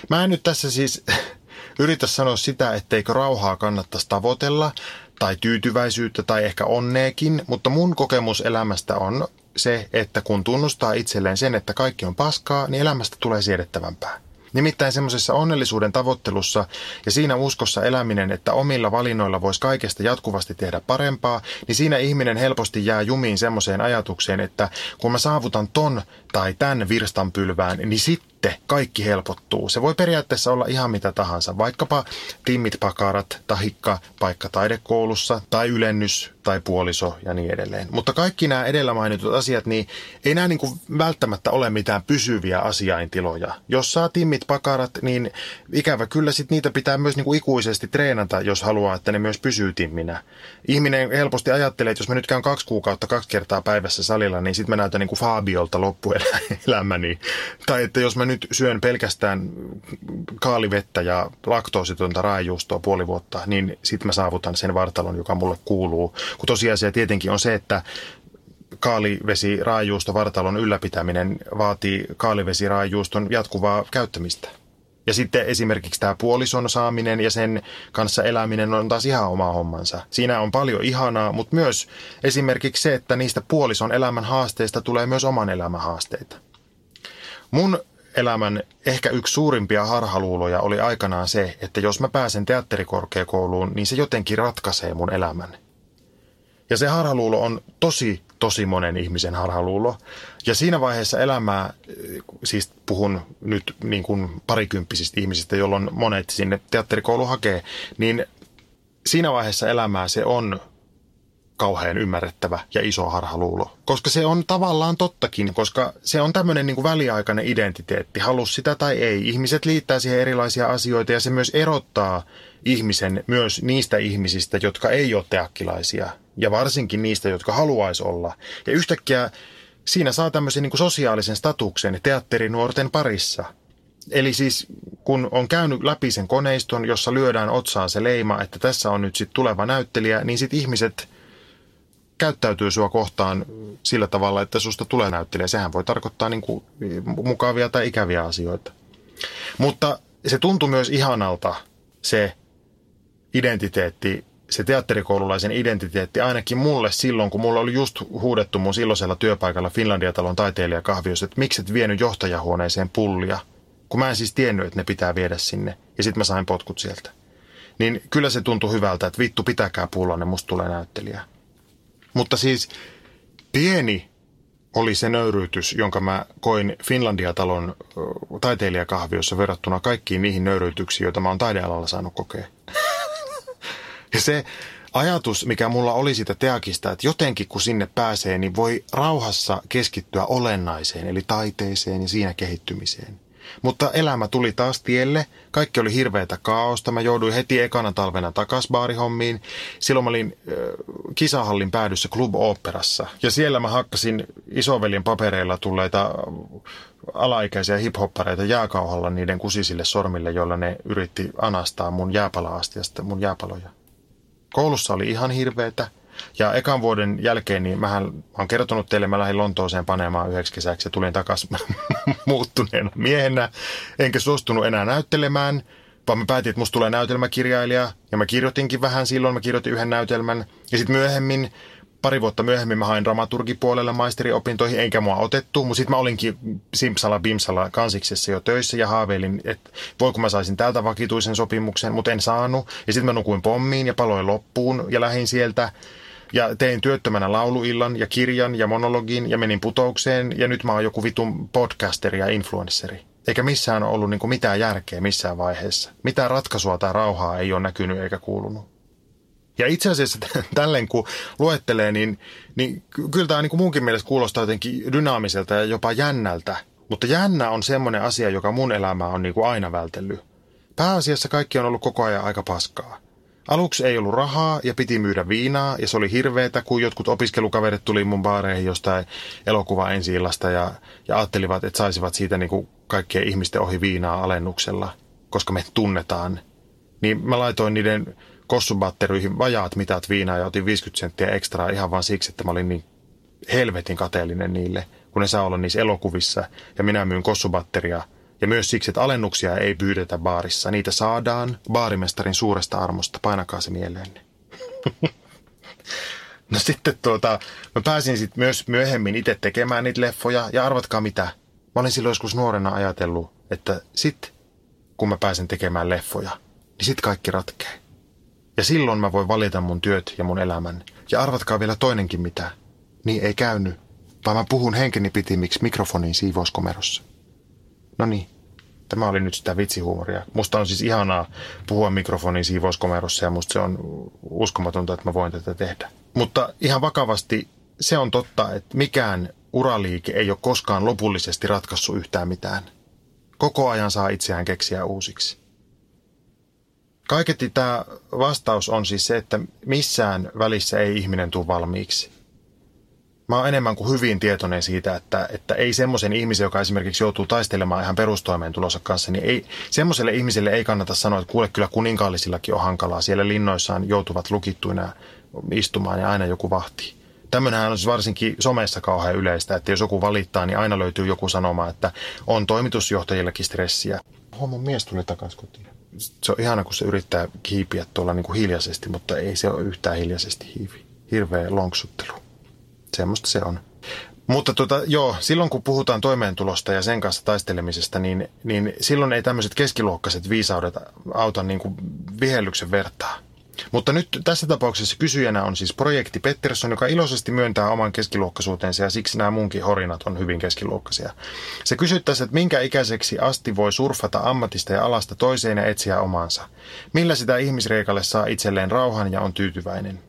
mä en nyt tässä siis yritä sanoa sitä, etteikö rauhaa kannattaisi tavoitella, tai tyytyväisyyttä tai ehkä onneekin, mutta mun kokemus elämästä on se, että kun tunnustaa itselleen sen, että kaikki on paskaa, niin elämästä tulee siedettävämpää. Nimittäin semmoisessa onnellisuuden tavoittelussa ja siinä uskossa eläminen, että omilla valinnoilla voisi kaikesta jatkuvasti tehdä parempaa, niin siinä ihminen helposti jää jumiin semmoiseen ajatukseen, että kun mä saavutan ton tai tämän virstanpylvään, niin sitten kaikki helpottuu. Se voi periaatteessa olla ihan mitä tahansa, vaikkapa timmit pakarat, tahikka, paikka taidekoulussa tai ylennys tai puoliso ja niin edelleen. Mutta kaikki nämä edellä mainitut asiat, niin ei nämä niin kuin välttämättä ole mitään pysyviä asiaintiloja. Jos saa timmit pakarat, niin ikävä kyllä sit niitä pitää myös niin kuin ikuisesti treenata, jos haluaa, että ne myös pysyy timminä. Ihminen helposti ajattelee, että jos mä nyt käyn kaksi kuukautta kaksi kertaa päivässä salilla, niin sitten mä näytän niin kuin Fabiolta loppuelämäni. Tai että jos mä nyt syön pelkästään kaalivettä ja laktoositonta raajuustoa puoli vuotta, niin sitten mä saavutan sen vartalon, joka mulle kuuluu kun tosiasia tietenkin on se, että kaalivesiraajuusto vartalon ylläpitäminen vaatii kaalivesiraajuuston jatkuvaa käyttämistä. Ja sitten esimerkiksi tämä puolison saaminen ja sen kanssa eläminen on taas ihan oma hommansa. Siinä on paljon ihanaa, mutta myös esimerkiksi se, että niistä puolison elämän haasteista tulee myös oman elämän haasteita. Mun elämän ehkä yksi suurimpia harhaluuloja oli aikanaan se, että jos mä pääsen teatterikorkeakouluun, niin se jotenkin ratkaisee mun elämän. Ja se harhaluulo on tosi, tosi monen ihmisen harhaluulo. Ja siinä vaiheessa elämää, siis puhun nyt niin kuin parikymppisistä ihmisistä, jolloin monet sinne teatterikoulu hakee, niin siinä vaiheessa elämää se on kauhean ymmärrettävä ja iso harhaluulo. Koska se on tavallaan tottakin, koska se on tämmöinen niin väliaikainen identiteetti, halus sitä tai ei. Ihmiset liittää siihen erilaisia asioita ja se myös erottaa ihmisen myös niistä ihmisistä, jotka ei ole teakkilaisia ja varsinkin niistä, jotka haluaisi olla. Ja yhtäkkiä siinä saa tämmöisen niin sosiaalisen statuksen teatterinuorten parissa. Eli siis kun on käynyt läpi sen koneiston, jossa lyödään otsaan se leima, että tässä on nyt sitten tuleva näyttelijä, niin sitten ihmiset käyttäytyy sua kohtaan sillä tavalla, että susta tulee näyttelijä. Sehän voi tarkoittaa niin kuin mukavia tai ikäviä asioita. Mutta se tuntui myös ihanalta se identiteetti, se teatterikoululaisen identiteetti ainakin mulle silloin, kun mulla oli just huudettu mun silloisella työpaikalla Finlandia-talon taiteilijakahviossa, että miksi et vienyt johtajahuoneeseen pullia, kun mä en siis tiennyt, että ne pitää viedä sinne, ja sitten mä sain potkut sieltä. Niin kyllä se tuntui hyvältä, että vittu pitäkää pullanne, musta tulee näyttelijä. Mutta siis pieni oli se nöyryytys, jonka mä koin Finlandia-talon taiteilijakahviossa verrattuna kaikkiin niihin nöyryytyksiin, joita mä oon taidealalla saanut kokea. ja se ajatus, mikä mulla oli siitä teakista, että jotenkin kun sinne pääsee, niin voi rauhassa keskittyä olennaiseen, eli taiteeseen ja siinä kehittymiseen. Mutta elämä tuli taas tielle. Kaikki oli hirveätä kaaosta. Mä jouduin heti ekana talvena takas baarihommiin. Silloin mä olin äh, kisahallin päädyssä Club Operassa. Ja siellä mä hakkasin isoveljen papereilla tulleita alaikäisiä hiphoppareita jääkauhalla niiden kusisille sormille, joilla ne yritti anastaa mun jääpala-astiasta mun jääpaloja. Koulussa oli ihan hirveetä. Ja ekan vuoden jälkeen, niin mähän olen kertonut teille, mä lähdin Lontooseen panemaan yhdeksi kesäksi ja tulin takaisin muuttuneena miehenä. Enkä suostunut enää näyttelemään, vaan mä päätin, että musta tulee näytelmäkirjailija. Ja mä kirjoitinkin vähän silloin, mä kirjoitin yhden näytelmän. Ja sitten myöhemmin, pari vuotta myöhemmin mä hain dramaturgipuolelle maisteriopintoihin, enkä mua otettu. Mutta sitten mä olinkin Simpsala Bimsala kansiksessa jo töissä ja haaveilin, että voiko mä saisin täältä vakituisen sopimuksen, mutta en saanut. Ja sitten mä nukuin pommiin ja paloin loppuun ja lähin sieltä. Ja tein työttömänä lauluillan ja kirjan ja monologin ja menin putoukseen ja nyt mä oon joku vitun podcasteri ja influensseri. Eikä missään ollut niin mitään järkeä missään vaiheessa. Mitään ratkaisua tai rauhaa ei ole näkynyt eikä kuulunut. Ja itse asiassa tälleen kun luettelee, niin, niin kyllä tämä niin munkin mielestä kuulostaa jotenkin dynaamiselta ja jopa jännältä. Mutta jännä on semmoinen asia, joka mun elämää on niin kuin aina vältellyt. Pääasiassa kaikki on ollut koko ajan aika paskaa. Aluksi ei ollut rahaa ja piti myydä viinaa ja se oli hirveetä, kun jotkut opiskelukaverit tuli mun baareihin jostain elokuva ensi ja, ja ajattelivat, että saisivat siitä niin kuin kaikkien ihmisten ohi viinaa alennuksella, koska me tunnetaan. Niin mä laitoin niiden kossubatteryihin vajaat mitat viinaa ja otin 50 senttiä ekstraa ihan vain siksi, että mä olin niin helvetin kateellinen niille, kun ne saa olla niissä elokuvissa ja minä myyn kossubatteria – ja myös siksi, että alennuksia ei pyydetä baarissa. Niitä saadaan baarimestarin suuresta armosta. Painakaa se mieleenne. no sitten tuota, mä pääsin sitten myös myöhemmin itse tekemään niitä leffoja. Ja arvatkaa mitä. Mä olin silloin joskus nuorena ajatellut, että sit kun mä pääsen tekemään leffoja, niin sit kaikki ratkee. Ja silloin mä voin valita mun työt ja mun elämän. Ja arvatkaa vielä toinenkin mitä. Niin ei käynyt, vaan mä puhun henkeni pitimiksi mikrofonin siivouskomerossa. No niin, tämä oli nyt sitä vitsihuumoria. Musta on siis ihanaa puhua mikrofonin siivouskomerossa ja musta se on uskomatonta, että mä voin tätä tehdä. Mutta ihan vakavasti se on totta, että mikään uraliike ei ole koskaan lopullisesti ratkaissut yhtään mitään. Koko ajan saa itseään keksiä uusiksi. Kaiketti tämä vastaus on siis se, että missään välissä ei ihminen tule valmiiksi mä oon enemmän kuin hyvin tietoinen siitä, että, että ei semmoisen ihmisen, joka esimerkiksi joutuu taistelemaan ihan perustoimeentulossa kanssa, niin ei, semmoiselle ihmiselle ei kannata sanoa, että kuule kyllä kuninkaallisillakin on hankalaa. Siellä linnoissaan joutuvat lukittuina istumaan ja aina joku vahtii. Tämmöinenhän on siis varsinkin somessa kauhean yleistä, että jos joku valittaa, niin aina löytyy joku sanoma, että on toimitusjohtajillakin stressiä. Homman mies tuli takaisin kotiin. Se on ihana, kun se yrittää kiipiä tuolla niin kuin hiljaisesti, mutta ei se ole yhtään hiljaisesti hiivi. Hirveä lonksuttelu semmoista se on. Mutta tota, joo, silloin kun puhutaan toimeentulosta ja sen kanssa taistelemisesta, niin, niin silloin ei tämmöiset keskiluokkaiset viisaudet auta niin kuin vihellyksen vertaa. Mutta nyt tässä tapauksessa kysyjänä on siis projekti Pettersson, joka iloisesti myöntää oman keskiluokkaisuutensa ja siksi nämä munkin horinat on hyvin keskiluokkaisia. Se kysyttäisi, että minkä ikäiseksi asti voi surfata ammatista ja alasta toiseen ja etsiä omansa. Millä sitä ihmisreikalle saa itselleen rauhan ja on tyytyväinen.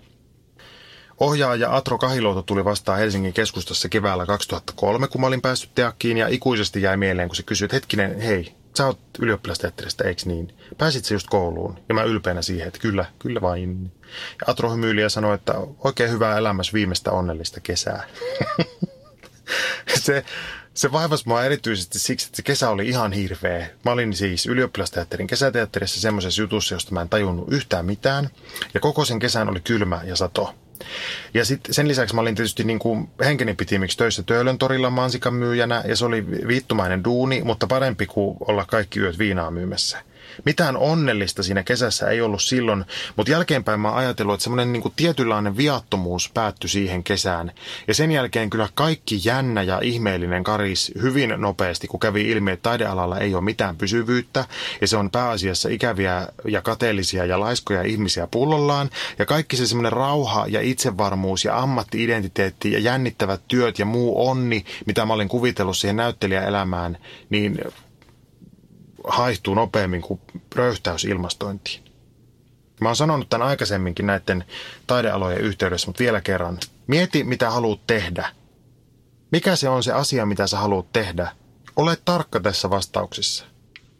Ohjaaja Atro Kahiluoto tuli vastaan Helsingin keskustassa keväällä 2003, kun mä olin päässyt teakkiin ja ikuisesti jäi mieleen, kun se kysyi, että hetkinen, hei, sä oot ylioppilasteatterista, eikö niin? Pääsit sä just kouluun? Ja mä ylpeänä siihen, että kyllä, kyllä vain. Ja Atro hymyili ja sanoi, että oikein hyvää elämässä viimeistä onnellista kesää. se, se vaivasi mua erityisesti siksi, että se kesä oli ihan hirveä. Mä olin siis ylioppilasteatterin kesäteatterissa semmoisessa jutussa, josta mä en tajunnut yhtään mitään. Ja koko sen kesän oli kylmä ja sato. Ja sitten sen lisäksi mä olin tietysti niin kuin henkeni pitimiksi töissä Töölön torilla mansikan myyjänä ja se oli viittumainen duuni, mutta parempi kuin olla kaikki yöt viinaa myymässä. Mitään onnellista siinä kesässä ei ollut silloin, mutta jälkeenpäin mä ajatellut, että semmoinen niin tietynlainen viattomuus päättyi siihen kesään. Ja sen jälkeen kyllä kaikki jännä ja ihmeellinen karis hyvin nopeasti, kun kävi ilmi, että taidealalla ei ole mitään pysyvyyttä ja se on pääasiassa ikäviä ja kateellisia ja laiskoja ihmisiä pullollaan. Ja kaikki se semmoinen rauha ja itsevarmuus ja ammattiidentiteetti ja jännittävät työt ja muu onni, mitä mä olin kuvitellut siihen näyttelijäelämään, niin haihtuu nopeammin kuin röyhtäys ilmastointiin. Mä oon sanonut tämän aikaisemminkin näiden taidealojen yhteydessä, mutta vielä kerran. Mieti, mitä haluat tehdä. Mikä se on se asia, mitä sä haluat tehdä? Ole tarkka tässä vastauksessa.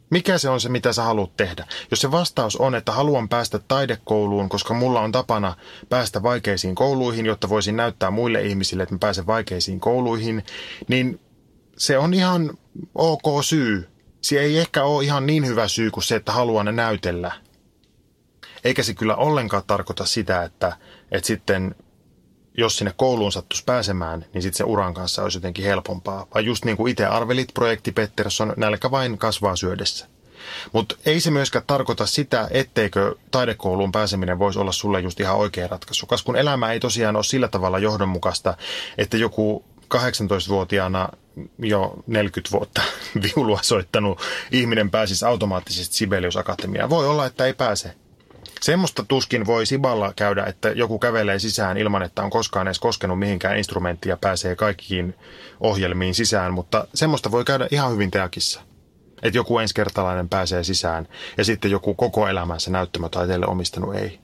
Mikä se on se, mitä sä haluat tehdä? Jos se vastaus on, että haluan päästä taidekouluun, koska mulla on tapana päästä vaikeisiin kouluihin, jotta voisin näyttää muille ihmisille, että mä pääsen vaikeisiin kouluihin, niin se on ihan ok syy se ei ehkä ole ihan niin hyvä syy kuin se, että haluaa ne näytellä. Eikä se kyllä ollenkaan tarkoita sitä, että, että sitten jos sinne kouluun sattuisi pääsemään, niin sitten se uran kanssa olisi jotenkin helpompaa. Vai just niin kuin itse arvelit, projekti Pettersson, nälkä vain kasvaa syödessä. Mutta ei se myöskään tarkoita sitä, etteikö taidekouluun pääseminen voisi olla sulle just ihan oikea ratkaisu. Kas kun elämä ei tosiaan ole sillä tavalla johdonmukaista, että joku 18-vuotiaana jo 40 vuotta viulua soittanut ihminen pääsisi automaattisesti Sibelius Akatemiaan. Voi olla, että ei pääse. Semmoista tuskin voi Siballa käydä, että joku kävelee sisään ilman, että on koskaan edes koskenut mihinkään instrumenttiin ja pääsee kaikkiin ohjelmiin sisään, mutta semmoista voi käydä ihan hyvin teakissa. Että joku ensikertalainen pääsee sisään ja sitten joku koko elämänsä näyttämötaiteelle omistanut ei.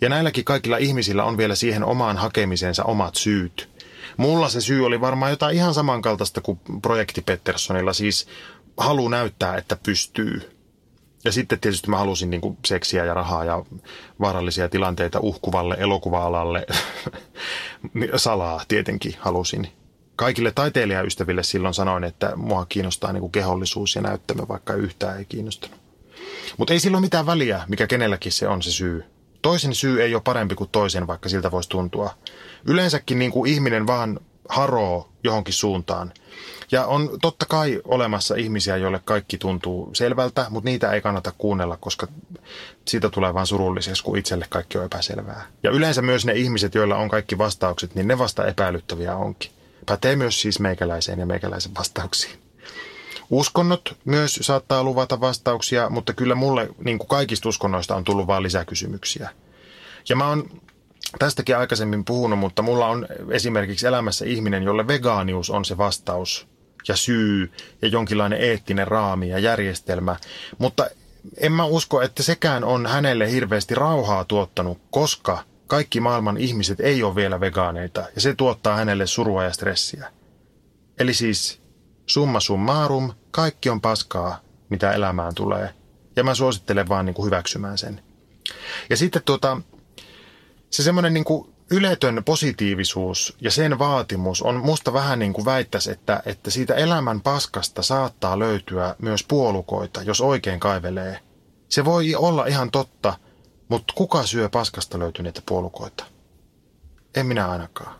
Ja näilläkin kaikilla ihmisillä on vielä siihen omaan hakemiseensa omat syyt – Mulla se syy oli varmaan jotain ihan samankaltaista kuin projekti Petterssonilla, siis halu näyttää, että pystyy. Ja sitten tietysti mä halusin niin kuin seksiä ja rahaa ja vaarallisia tilanteita uhkuvalle elokuva-alalle. Salaa tietenkin halusin. Kaikille taiteilijaystäville silloin sanoin, että mua kiinnostaa niin kuin kehollisuus ja näyttämö, vaikka yhtään ei kiinnostanut. Mutta ei silloin mitään väliä, mikä kenelläkin se on se syy. Toisen syy ei ole parempi kuin toisen, vaikka siltä voisi tuntua. Yleensäkin niin kuin ihminen vaan haroo johonkin suuntaan. Ja on totta kai olemassa ihmisiä, joille kaikki tuntuu selvältä, mutta niitä ei kannata kuunnella, koska siitä tulee vain surulliseksi, kun itselle kaikki on epäselvää. Ja yleensä myös ne ihmiset, joilla on kaikki vastaukset, niin ne vasta epäilyttäviä onkin. Pätee myös siis meikäläiseen ja meikäläisen vastauksiin. Uskonnot myös saattaa luvata vastauksia, mutta kyllä mulle niin kuin kaikista uskonnoista on tullut vain lisäkysymyksiä. Ja mä oon tästäkin aikaisemmin puhunut, mutta mulla on esimerkiksi elämässä ihminen, jolle vegaanius on se vastaus ja syy ja jonkinlainen eettinen raami ja järjestelmä. Mutta en mä usko, että sekään on hänelle hirveästi rauhaa tuottanut, koska kaikki maailman ihmiset ei ole vielä vegaaneita ja se tuottaa hänelle surua ja stressiä. Eli siis summa summarum, kaikki on paskaa, mitä elämään tulee. Ja mä suosittelen vaan niin kuin hyväksymään sen. Ja sitten tuota, se semmoinen niin kuin yletön positiivisuus ja sen vaatimus on musta vähän niin kuin väittäisi, että, että siitä elämän paskasta saattaa löytyä myös puolukoita, jos oikein kaivelee. Se voi olla ihan totta, mutta kuka syö paskasta löytyneitä puolukoita? En minä ainakaan.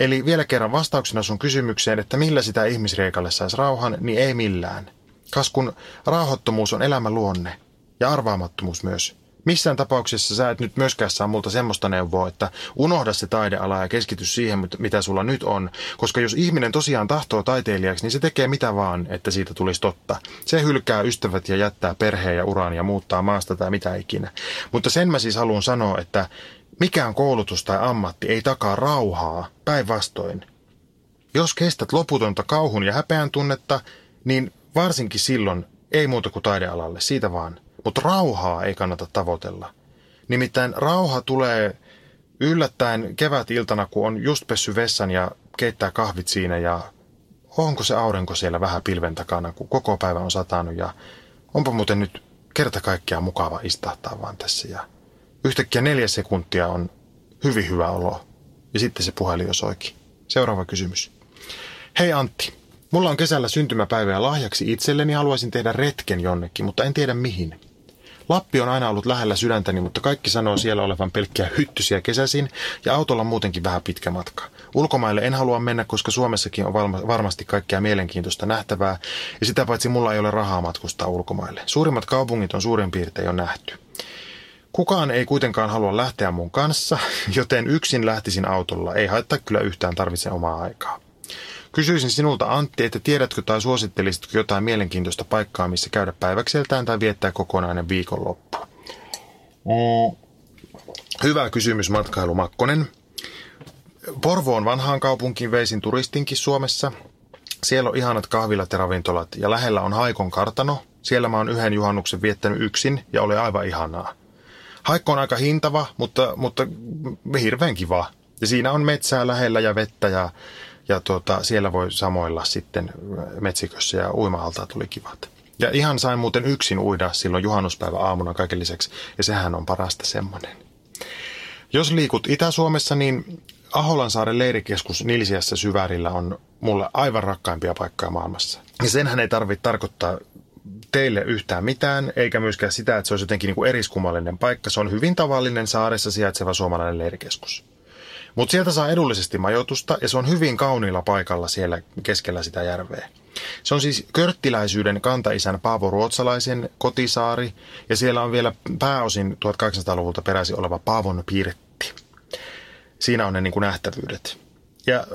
Eli vielä kerran vastauksena sun kysymykseen, että millä sitä ihmisreikalle saisi rauhan, niin ei millään. Kas kun rauhoittomuus on elämän luonne ja arvaamattomuus myös – Missään tapauksessa sä et nyt myöskään saa multa semmoista neuvoa, että unohda se taideala ja keskity siihen, mitä sulla nyt on. Koska jos ihminen tosiaan tahtoo taiteilijaksi, niin se tekee mitä vaan, että siitä tulisi totta. Se hylkää ystävät ja jättää perheen ja uran ja muuttaa maasta tai mitä ikinä. Mutta sen mä siis haluan sanoa, että mikään koulutus tai ammatti ei takaa rauhaa, päinvastoin. Jos kestät loputonta kauhun ja häpeän tunnetta, niin varsinkin silloin ei muuta kuin taidealalle, siitä vaan. Mutta rauhaa ei kannata tavoitella. Nimittäin rauha tulee yllättäen kevät-iltana, kun on just pessy vessan ja keittää kahvit siinä ja onko se aurinko siellä vähän pilven takana, kun koko päivä on satanut ja onpa muuten nyt kerta kaikkiaan mukava istahtaa vaan tässä ja yhtäkkiä neljä sekuntia on hyvin hyvä olo ja sitten se puhelin jo soikin. Seuraava kysymys. Hei Antti, mulla on kesällä syntymäpäivä ja lahjaksi itselleni haluaisin tehdä retken jonnekin, mutta en tiedä mihin. Lappi on aina ollut lähellä sydäntäni, mutta kaikki sanoo siellä olevan pelkkiä hyttysiä kesäsin ja autolla muutenkin vähän pitkä matka. Ulkomaille en halua mennä, koska Suomessakin on varmasti kaikkea mielenkiintoista nähtävää ja sitä paitsi mulla ei ole rahaa matkustaa ulkomaille. Suurimmat kaupungit on suurin piirtein jo nähty. Kukaan ei kuitenkaan halua lähteä mun kanssa, joten yksin lähtisin autolla. Ei haittaa kyllä yhtään tarvitse omaa aikaa. Kysyisin sinulta Antti, että tiedätkö tai suosittelisitko jotain mielenkiintoista paikkaa, missä käydä päiväkseltään tai viettää kokonainen viikonloppu? Mm. Hyvä kysymys matkailu Makkonen. Porvoon vanhaan kaupunkiin veisin turistinkin Suomessa. Siellä on ihanat kahvilat ja ravintolat ja lähellä on Haikon kartano. Siellä mä oon yhden juhannuksen viettänyt yksin ja oli aivan ihanaa. Haikko on aika hintava, mutta, mutta hirveän kiva. Ja siinä on metsää lähellä ja vettä ja ja tuota, siellä voi samoilla sitten metsikössä ja uima tuli kivat. Ja ihan sain muuten yksin uida silloin juhannuspäivä aamuna kaiken lisäksi, ja sehän on parasta semmoinen. Jos liikut Itä-Suomessa, niin Aholansaaren leirikeskus Nilsiässä syvärillä on mulle aivan rakkaimpia paikkoja maailmassa. Ja senhän ei tarvitse tarkoittaa teille yhtään mitään, eikä myöskään sitä, että se olisi jotenkin niin kuin eriskummallinen paikka. Se on hyvin tavallinen saaressa sijaitseva suomalainen leirikeskus. Mutta sieltä saa edullisesti majoitusta ja se on hyvin kauniilla paikalla siellä keskellä sitä järveä. Se on siis körttiläisyyden kantaisän Paavo Ruotsalaisen kotisaari ja siellä on vielä pääosin 1800-luvulta peräisin oleva Paavon pirtti. Siinä on ne niin kuin nähtävyydet. Ja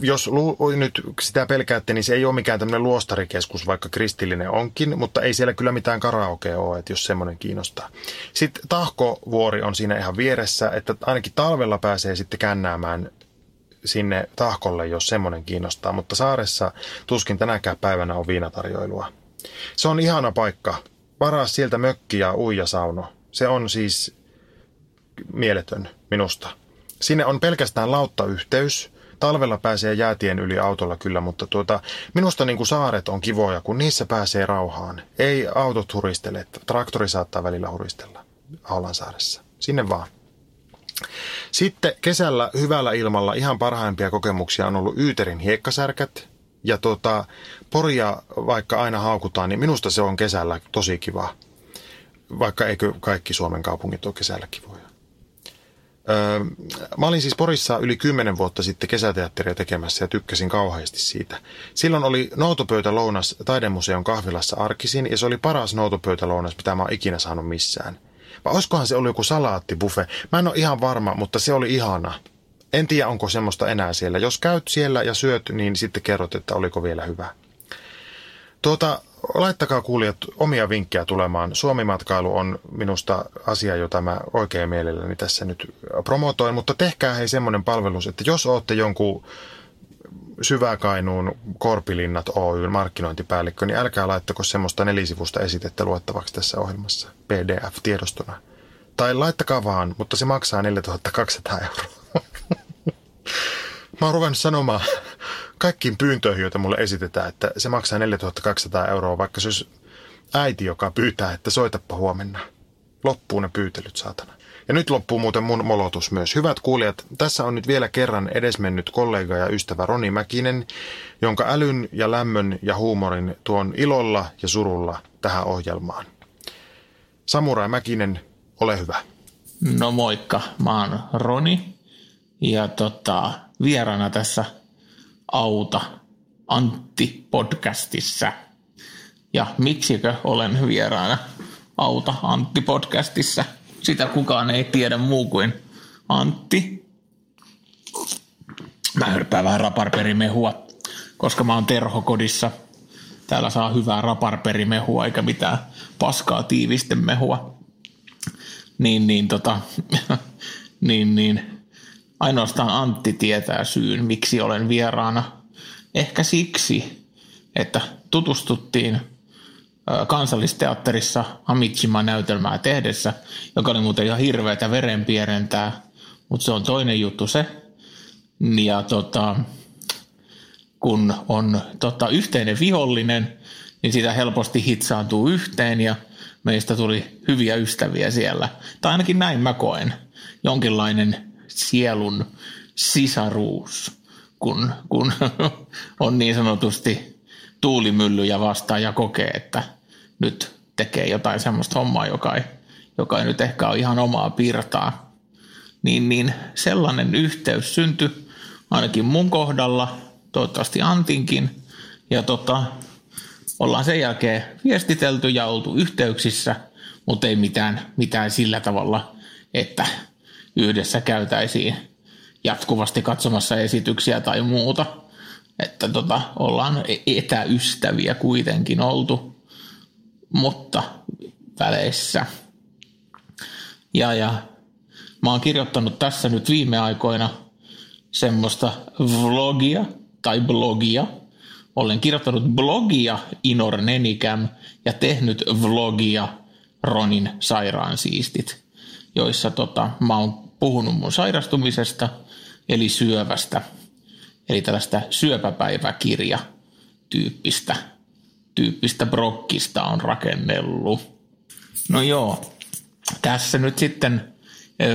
jos nyt sitä pelkäätte, niin se ei ole mikään tämmöinen luostarikeskus, vaikka kristillinen onkin, mutta ei siellä kyllä mitään karaokea ole, että jos semmoinen kiinnostaa. Sitten Tahkovuori on siinä ihan vieressä, että ainakin talvella pääsee sitten kännäämään sinne Tahkolle, jos semmoinen kiinnostaa, mutta saaressa tuskin tänäkään päivänä on viinatarjoilua. Se on ihana paikka. Varaa sieltä mökki ja uijasauno. Se on siis mieletön minusta. Sinne on pelkästään lauttayhteys talvella pääsee jäätien yli autolla kyllä, mutta tuota, minusta niin kuin saaret on kivoja, kun niissä pääsee rauhaan. Ei autot huristele, traktori saattaa välillä huristella Aulansaaressa. Sinne vaan. Sitten kesällä hyvällä ilmalla ihan parhaimpia kokemuksia on ollut Yyterin hiekkasärkät. Ja tota, Poria vaikka aina haukutaan, niin minusta se on kesällä tosi kiva. Vaikka eikö kaikki Suomen kaupungit ole kesällä kivoja. Öö, mä olin siis Porissa yli kymmenen vuotta sitten kesäteatteria tekemässä ja tykkäsin kauheasti siitä. Silloin oli noutopöytälounas taidemuseon kahvilassa arkisin ja se oli paras noutopöytälounas, mitä mä oon ikinä saanut missään. Vai olisikohan se ollut joku salaattibuffe? Mä en ole ihan varma, mutta se oli ihana. En tiedä, onko semmoista enää siellä. Jos käyt siellä ja syöt, niin sitten kerrot, että oliko vielä hyvä. Tuota, laittakaa kuulijat omia vinkkejä tulemaan. Suomimatkailu on minusta asia, jota mä oikein mielelläni tässä nyt promotoin, mutta tehkää hei semmoinen palvelus, että jos olette jonkun Syväkainuun Korpilinnat Oy markkinointipäällikkö, niin älkää laittako semmoista nelisivusta esitettä luettavaksi tässä ohjelmassa PDF-tiedostona. Tai laittakaa vaan, mutta se maksaa 4200 euroa. Mä oon ruvennut sanomaan kaikkiin pyyntöihin, joita mulle esitetään, että se maksaa 4200 euroa, vaikka se olisi äiti, joka pyytää, että soitapa huomenna. Loppuu ne pyytelyt, saatana. Ja nyt loppuu muuten mun molotus myös. Hyvät kuulijat, tässä on nyt vielä kerran edesmennyt kollega ja ystävä Roni Mäkinen, jonka älyn ja lämmön ja huumorin tuon ilolla ja surulla tähän ohjelmaan. Samurai Mäkinen, ole hyvä. No moikka, mä oon Roni ja tota, vieraana tässä auta Antti podcastissa. Ja miksikö olen vieraana auta Antti podcastissa? Sitä kukaan ei tiedä muu kuin Antti. Mä hörpään vähän raparperimehua, koska mä oon terhokodissa. Täällä saa hyvää raparperimehua eikä mitään paskaa tiivistemehua. Niin, niin, tota, niin, niin Ainoastaan Antti tietää syyn, miksi olen vieraana. Ehkä siksi, että tutustuttiin kansallisteatterissa Amitsima näytelmää tehdessä, joka oli muuten ihan hirveätä verenpierentää, mutta se on toinen juttu se. Ja tota, kun on tota, yhteinen vihollinen, niin sitä helposti hitsaantuu yhteen ja meistä tuli hyviä ystäviä siellä. Tai ainakin näin mä koen. Jonkinlainen sielun sisaruus, kun, kun on niin sanotusti tuulimyllyjä vastaan ja kokee, että nyt tekee jotain semmoista hommaa, joka ei, joka ei nyt ehkä ole ihan omaa pirtaa. Niin, niin sellainen yhteys syntyi ainakin mun kohdalla, toivottavasti Antinkin. Ja tota, ollaan sen jälkeen viestitelty ja oltu yhteyksissä, mutta ei mitään, mitään sillä tavalla, että yhdessä käytäisiin jatkuvasti katsomassa esityksiä tai muuta. Että tota, ollaan etäystäviä kuitenkin oltu, mutta väleissä. Ja, ja mä oon kirjoittanut tässä nyt viime aikoina semmoista vlogia tai blogia. Olen kirjoittanut blogia Inor Nenikam ja tehnyt vlogia Ronin sairaansiistit, joissa tota, mä oon puhunut mun sairastumisesta – eli syövästä, eli tällaista syöpäpäiväkirja tyyppistä, tyyppistä brokkista on rakennellut. No joo, tässä nyt sitten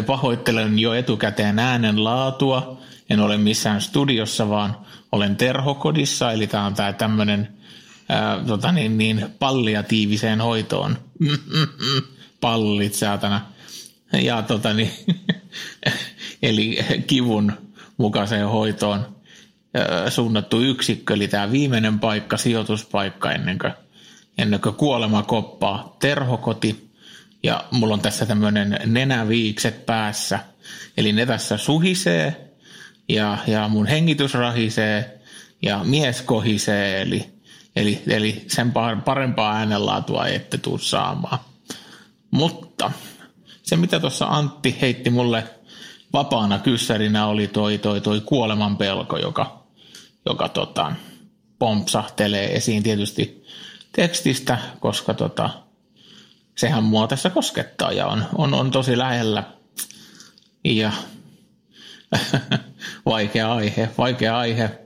pahoittelen jo etukäteen äänen laatua. En ole missään studiossa, vaan olen terhokodissa, eli tämä on tämä tämmöinen tota niin, niin, palliatiiviseen hoitoon. Pallit, saatana. Ja tota niin, eli kivun mukaiseen hoitoon suunnattu yksikkö, eli tämä viimeinen paikka, sijoituspaikka ennen kuin, ennen kuin kuolema koppaa, terhokoti. Ja mulla on tässä tämmöinen nenäviikset päässä, eli ne tässä suhisee ja, ja mun hengitys rahisee ja mies kohisee, eli, eli, eli sen parempaa äänenlaatua ette tule saamaan. Mutta se, mitä tuossa Antti heitti mulle vapaana kyssärinä oli toi, toi, toi kuoleman pelko, joka, joka tota, pompsahtelee esiin tietysti tekstistä, koska tota, sehän mua tässä koskettaa ja on, on, on tosi lähellä. Ja vaikea aihe, vaikea aihe.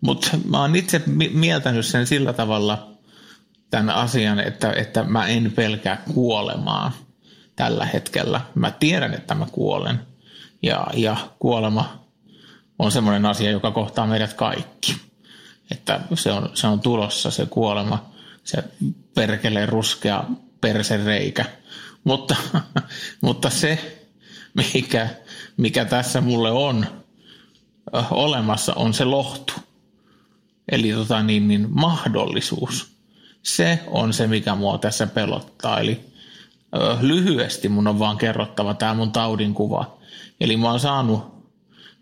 Mutta mä oon itse mieltänyt sen sillä tavalla tämän asian, että, että mä en pelkää kuolemaa tällä hetkellä. Mä tiedän, että mä kuolen ja, ja kuolema on semmoinen asia, joka kohtaa meidät kaikki. Että se on, se on tulossa se kuolema, se perkelee ruskea persereikä. Mutta, mutta se, mikä, mikä tässä mulle on olemassa, on se lohtu. Eli tota niin, niin mahdollisuus. Se on se, mikä mua tässä pelottaa. Eli lyhyesti mun on vaan kerrottava tämä mun taudin kuva. Eli mä oon saanut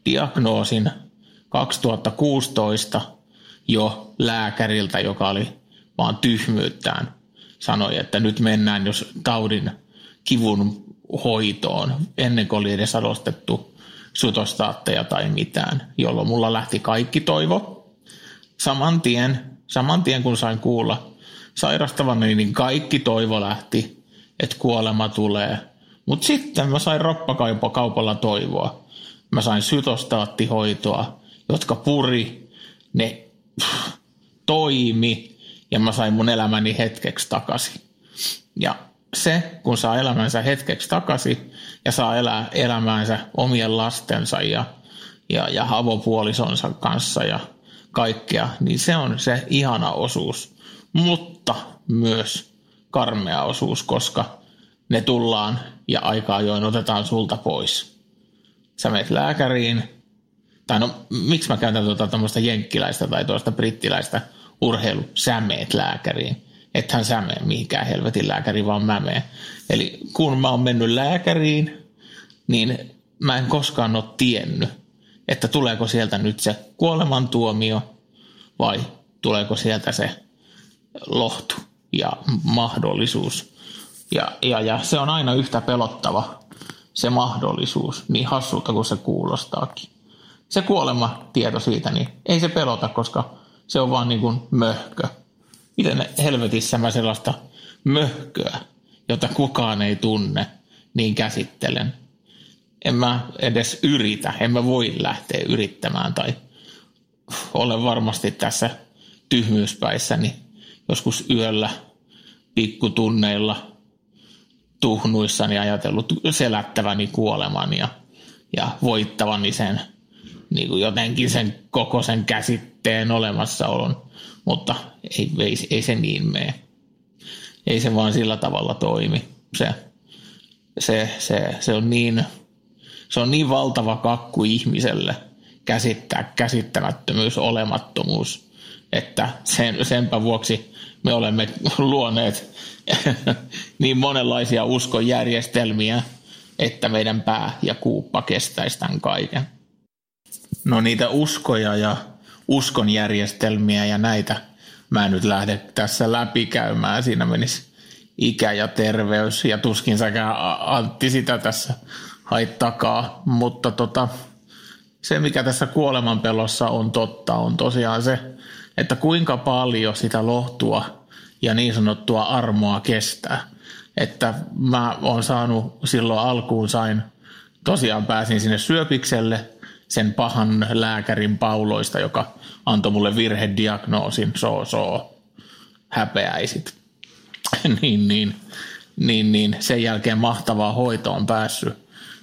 diagnoosin 2016 jo lääkäriltä, joka oli vaan tyhmyyttään. Sanoi, että nyt mennään jos taudin kivun hoitoon ennen kuin oli edes adostettu sutostaatteja tai mitään, jolloin mulla lähti kaikki toivo. Saman tien, saman tien kun sain kuulla sairastavan, niin kaikki toivo lähti että kuolema tulee. Mutta sitten mä sain roppakaupalla toivoa. Mä sain sytostaattihoitoa, jotka puri, ne pff, toimi ja mä sain mun elämäni hetkeksi takaisin. Ja se, kun saa elämänsä hetkeksi takaisin ja saa elää elämäänsä omien lastensa ja, ja, ja avopuolisonsa kanssa ja kaikkea, niin se on se ihana osuus. Mutta myös karmea osuus, koska ne tullaan ja aikaa join otetaan sulta pois. Sä menet lääkäriin, tai no miksi mä käytän tuota tämmöistä jenkkiläistä tai tuosta brittiläistä urheilu, sä meet lääkäriin. Ethän sä mene mihinkään helvetin lääkäriin, vaan mä menen. Eli kun mä oon mennyt lääkäriin, niin mä en koskaan ole tiennyt, että tuleeko sieltä nyt se kuolemantuomio vai tuleeko sieltä se lohtu ja mahdollisuus. Ja, ja, ja se on aina yhtä pelottava se mahdollisuus, niin hassulta kuin se kuulostaakin. Se kuolema tieto siitä, niin ei se pelota, koska se on vaan niin kuin möhkö. Miten helvetissä mä sellaista möhköä, jota kukaan ei tunne, niin käsittelen. en mä edes yritä, en mä voi lähteä yrittämään tai olen varmasti tässä tyhmyyspäissäni joskus yöllä pikkutunneilla tuhnuissani ajatellut selättäväni kuoleman ja, ja voittavani sen niin kuin jotenkin sen koko sen käsitteen olemassaolon, mutta ei, ei, ei se niin mene. Ei se vaan sillä tavalla toimi. Se, se, se, se, on niin, se on niin valtava kakku ihmiselle käsittää käsittämättömyys, olemattomuus, että sen, senpä vuoksi me olemme luoneet niin monenlaisia uskonjärjestelmiä, että meidän pää ja kuuppa kestäisi tämän kaiken. No niitä uskoja ja uskonjärjestelmiä ja näitä mä en nyt lähde tässä läpikäymään. Siinä menisi ikä ja terveys ja tuskin säkään Antti sitä tässä haittakaa, mutta tota, se mikä tässä kuolemanpelossa on totta on tosiaan se, että kuinka paljon sitä lohtua ja niin sanottua armoa kestää. Että mä oon saanut silloin alkuun sain, tosiaan pääsin sinne syöpikselle sen pahan lääkärin pauloista, joka antoi mulle virhediagnoosin, so, so, häpeäisit. niin, niin, niin, niin, sen jälkeen mahtavaa hoitoon päässyt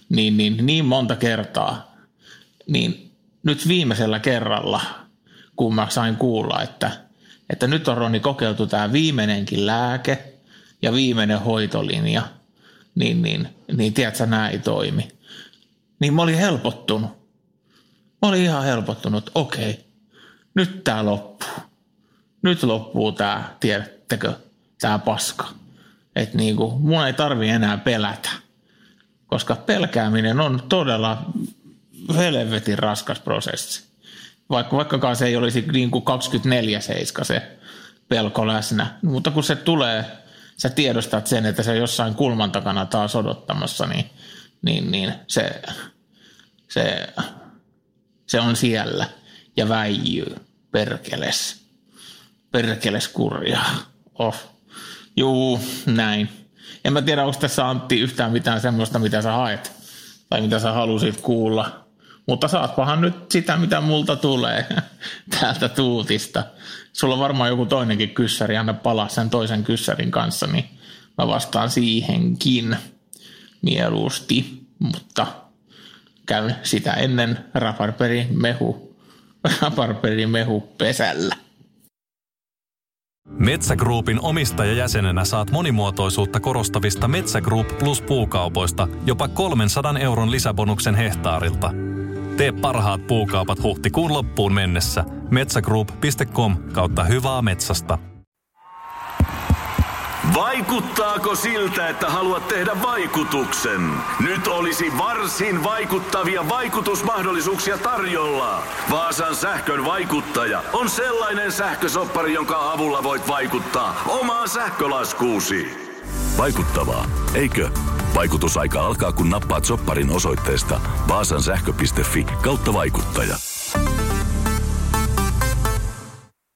niin, niin, niin monta kertaa, niin nyt viimeisellä kerralla, kun mä sain kuulla, että – että nyt on Roni kokeiltu tämä viimeinenkin lääke ja viimeinen hoitolinja, niin, niin, niin tiedätkö, nämä ei toimi. Niin mä olin helpottunut. Mä olin ihan helpottunut, okei, nyt tämä loppuu. Nyt loppuu tämä, tiedättekö, tämä paska. Että niinku, mun ei tarvi enää pelätä. Koska pelkääminen on todella helvetin raskas prosessi vaikka, vaikkakaan se ei olisi niin kuin 24-7 se pelko läsnä. Mutta kun se tulee, sä tiedostat sen, että se jossain kulman takana taas odottamassa, niin, niin, niin se, se, se on siellä ja väijyy perkeles. Perkeles kurjaa. Oh. Juu, näin. En mä tiedä, onko tässä Antti yhtään mitään semmoista, mitä sä haet tai mitä sä halusit kuulla – mutta saatpahan nyt sitä, mitä multa tulee täältä tuutista. Sulla on varmaan joku toinenkin kyssäri, anna palaa sen toisen kyssärin kanssa, niin mä vastaan siihenkin mieluusti, mutta käyn sitä ennen raparperi mehu, raparperi mehu pesällä. Metsägruupin omistajajäsenenä saat monimuotoisuutta korostavista Metsägruup Plus puukaupoista jopa 300 euron lisäbonuksen hehtaarilta – Tee parhaat puukaupat huhtikuun loppuun mennessä. Metsägroup.com kautta hyvää metsästä. Vaikuttaako siltä, että haluat tehdä vaikutuksen? Nyt olisi varsin vaikuttavia vaikutusmahdollisuuksia tarjolla. Vaasan sähkön vaikuttaja on sellainen sähkösoppari, jonka avulla voit vaikuttaa omaan sähkölaskuusi. Vaikuttavaa, eikö? Vaikutusaika alkaa kun nappaat sopparin osoitteesta vaasansähkö.fi kautta vaikuttaja.